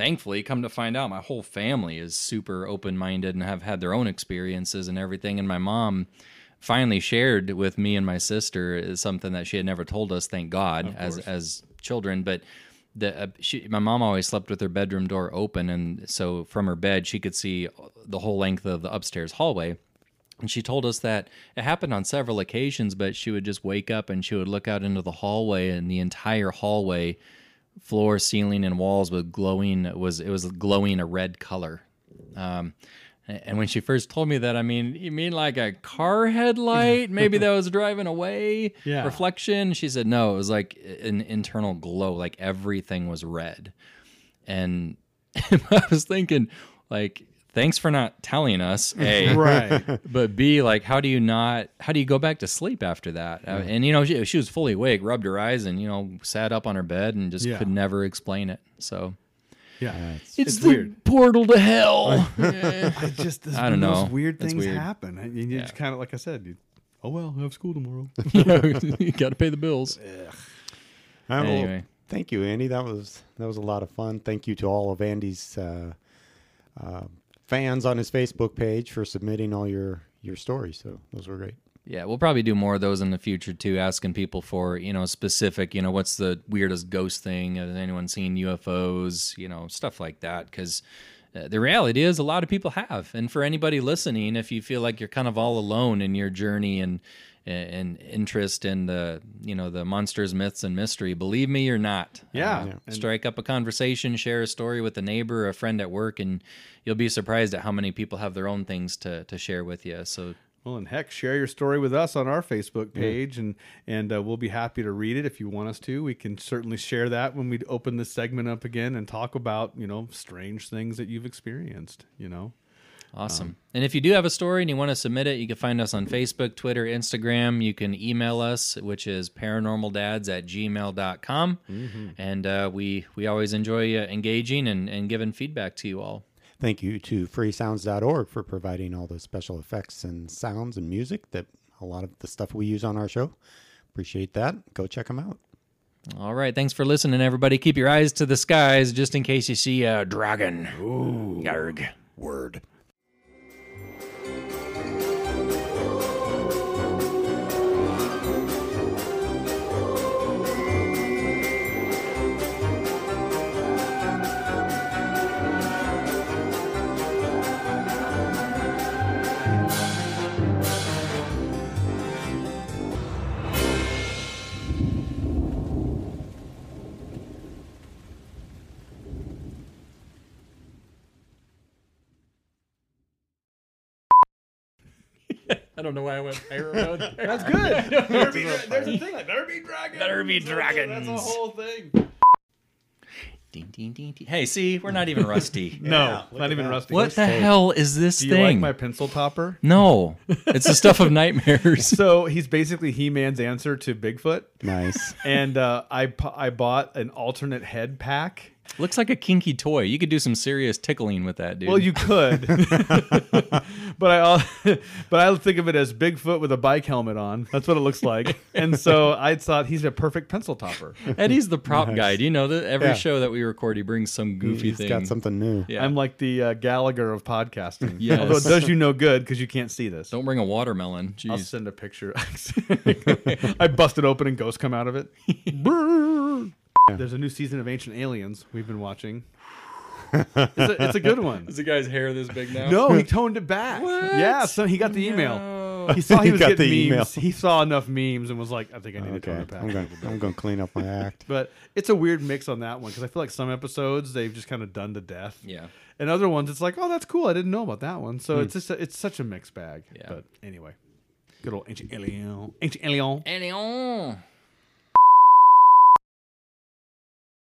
thankfully, come to find out, my whole family is super open minded and have had their own experiences and everything. And my mom, finally shared with me and my sister is something that she had never told us thank god as as children. But the uh, she, my mom always slept with her bedroom door open and so from her bed she could see the whole length of the upstairs hallway. And she told us that it happened on several occasions but she would just wake up and she would look out into the hallway and the entire hallway floor ceiling and walls was glowing was it was glowing a red color um, and when she first told me that, I mean, you mean like a car headlight? Maybe that was driving away? Yeah. Reflection? She said, no, it was like an internal glow, like everything was red. And I was thinking, like, thanks for not telling us, A. right. But B, like, how do you not, how do you go back to sleep after that? Uh, and, you know, she, she was fully awake, rubbed her eyes, and, you know, sat up on her bed and just Yeah. could never explain it. So Yeah. it's, It's the weird. portal to hell. I just, this, I don't when know. Those weird things weird. happen. And you Yeah. just kind of, like I said, you, oh, well, I have school tomorrow. you got to pay the bills. All right, well, Anyway. thank you, Andy. That was that was a lot of fun. Thank you to all of Andy's uh, uh, fans on his Facebook page for submitting all your your stories. So those were great. Yeah, we'll probably do more of those in the future too, asking people for, you know, specific, you know, what's the weirdest ghost thing? Has anyone seen UFOs? You know, stuff like that. Because uh, the reality is, a lot of people have. And for anybody listening, if you feel like you're kind of all alone in your journey and and interest in the, you know, the monsters, myths, and mystery, believe me, you're not. Yeah. Uh, Yeah. Strike up a conversation, share a story with a neighbor, a friend at work, and you'll be surprised at how many people have their own things to to share with you. So Well, and heck, share your story with us on our Facebook page, and and uh, we'll be happy to read it if you want us to. We can certainly share that when we open this segment up again and talk about you know strange things that you've experienced. You know, Awesome. and if you do have a story and you want to submit it, you can find us on Facebook, Twitter, Instagram. You can email us, which is paranormaldads at gmail.com. And uh, we, we always enjoy uh, engaging and, and giving feedback to you all. Thank you to freesounds.org for providing all the special effects and sounds and music that a lot of the stuff we use on our show. Appreciate that. Go check them out. All right. Thanks for listening, everybody. Keep your eyes to the skies just in case you see a dragon. Ooh. Yarg. Word. I don't know why I went pirate mode there. that's good. Better be There's a thing like better be dragons. Better be dragons. That's a whole thing. Ding, ding, ding, ding. Hey, see, we're not even rusty. No, look not even that. rusty. what the hell is this thing? Do you thing? like my pencil topper? No, it's the stuff of nightmares. So he's basically He-Man's answer to Bigfoot. Nice. And uh, I I bought an alternate head pack. Looks like a kinky toy. You could do some serious tickling with that, dude. Well, you could, but I al- but I think of it as Bigfoot with a bike helmet on. That's what it looks like. And so I thought he's a perfect pencil topper. Eddie's the prop guy. Do you know that every Yeah. show that we record, he brings some goofy He's thing. got something new. Yeah. I'm like the uh, Gallagher of podcasting. Yes. Although it does you no good because you can't see this. Don't bring a watermelon. I'll send a picture. I busted open and ghosts come out of it. There's a new season of Ancient Aliens we've been watching. It's a, it's a good one. Is the guy's hair this big now? No, he toned it back. What? Yeah, so he got the email. No. He saw he was got getting the email. He saw enough memes and was like, I think I need to Okay, tone it back. I'm going. little bit. I'm going to clean up my act. But it's a weird mix on that one because I feel like some episodes they've just kind of done to death. Yeah. And other ones, it's like, oh, that's cool. I didn't know about that one. So hmm. it's just a, it's such a mixed bag. Yeah. But anyway, good old ancient alien, ancient alien. Alien.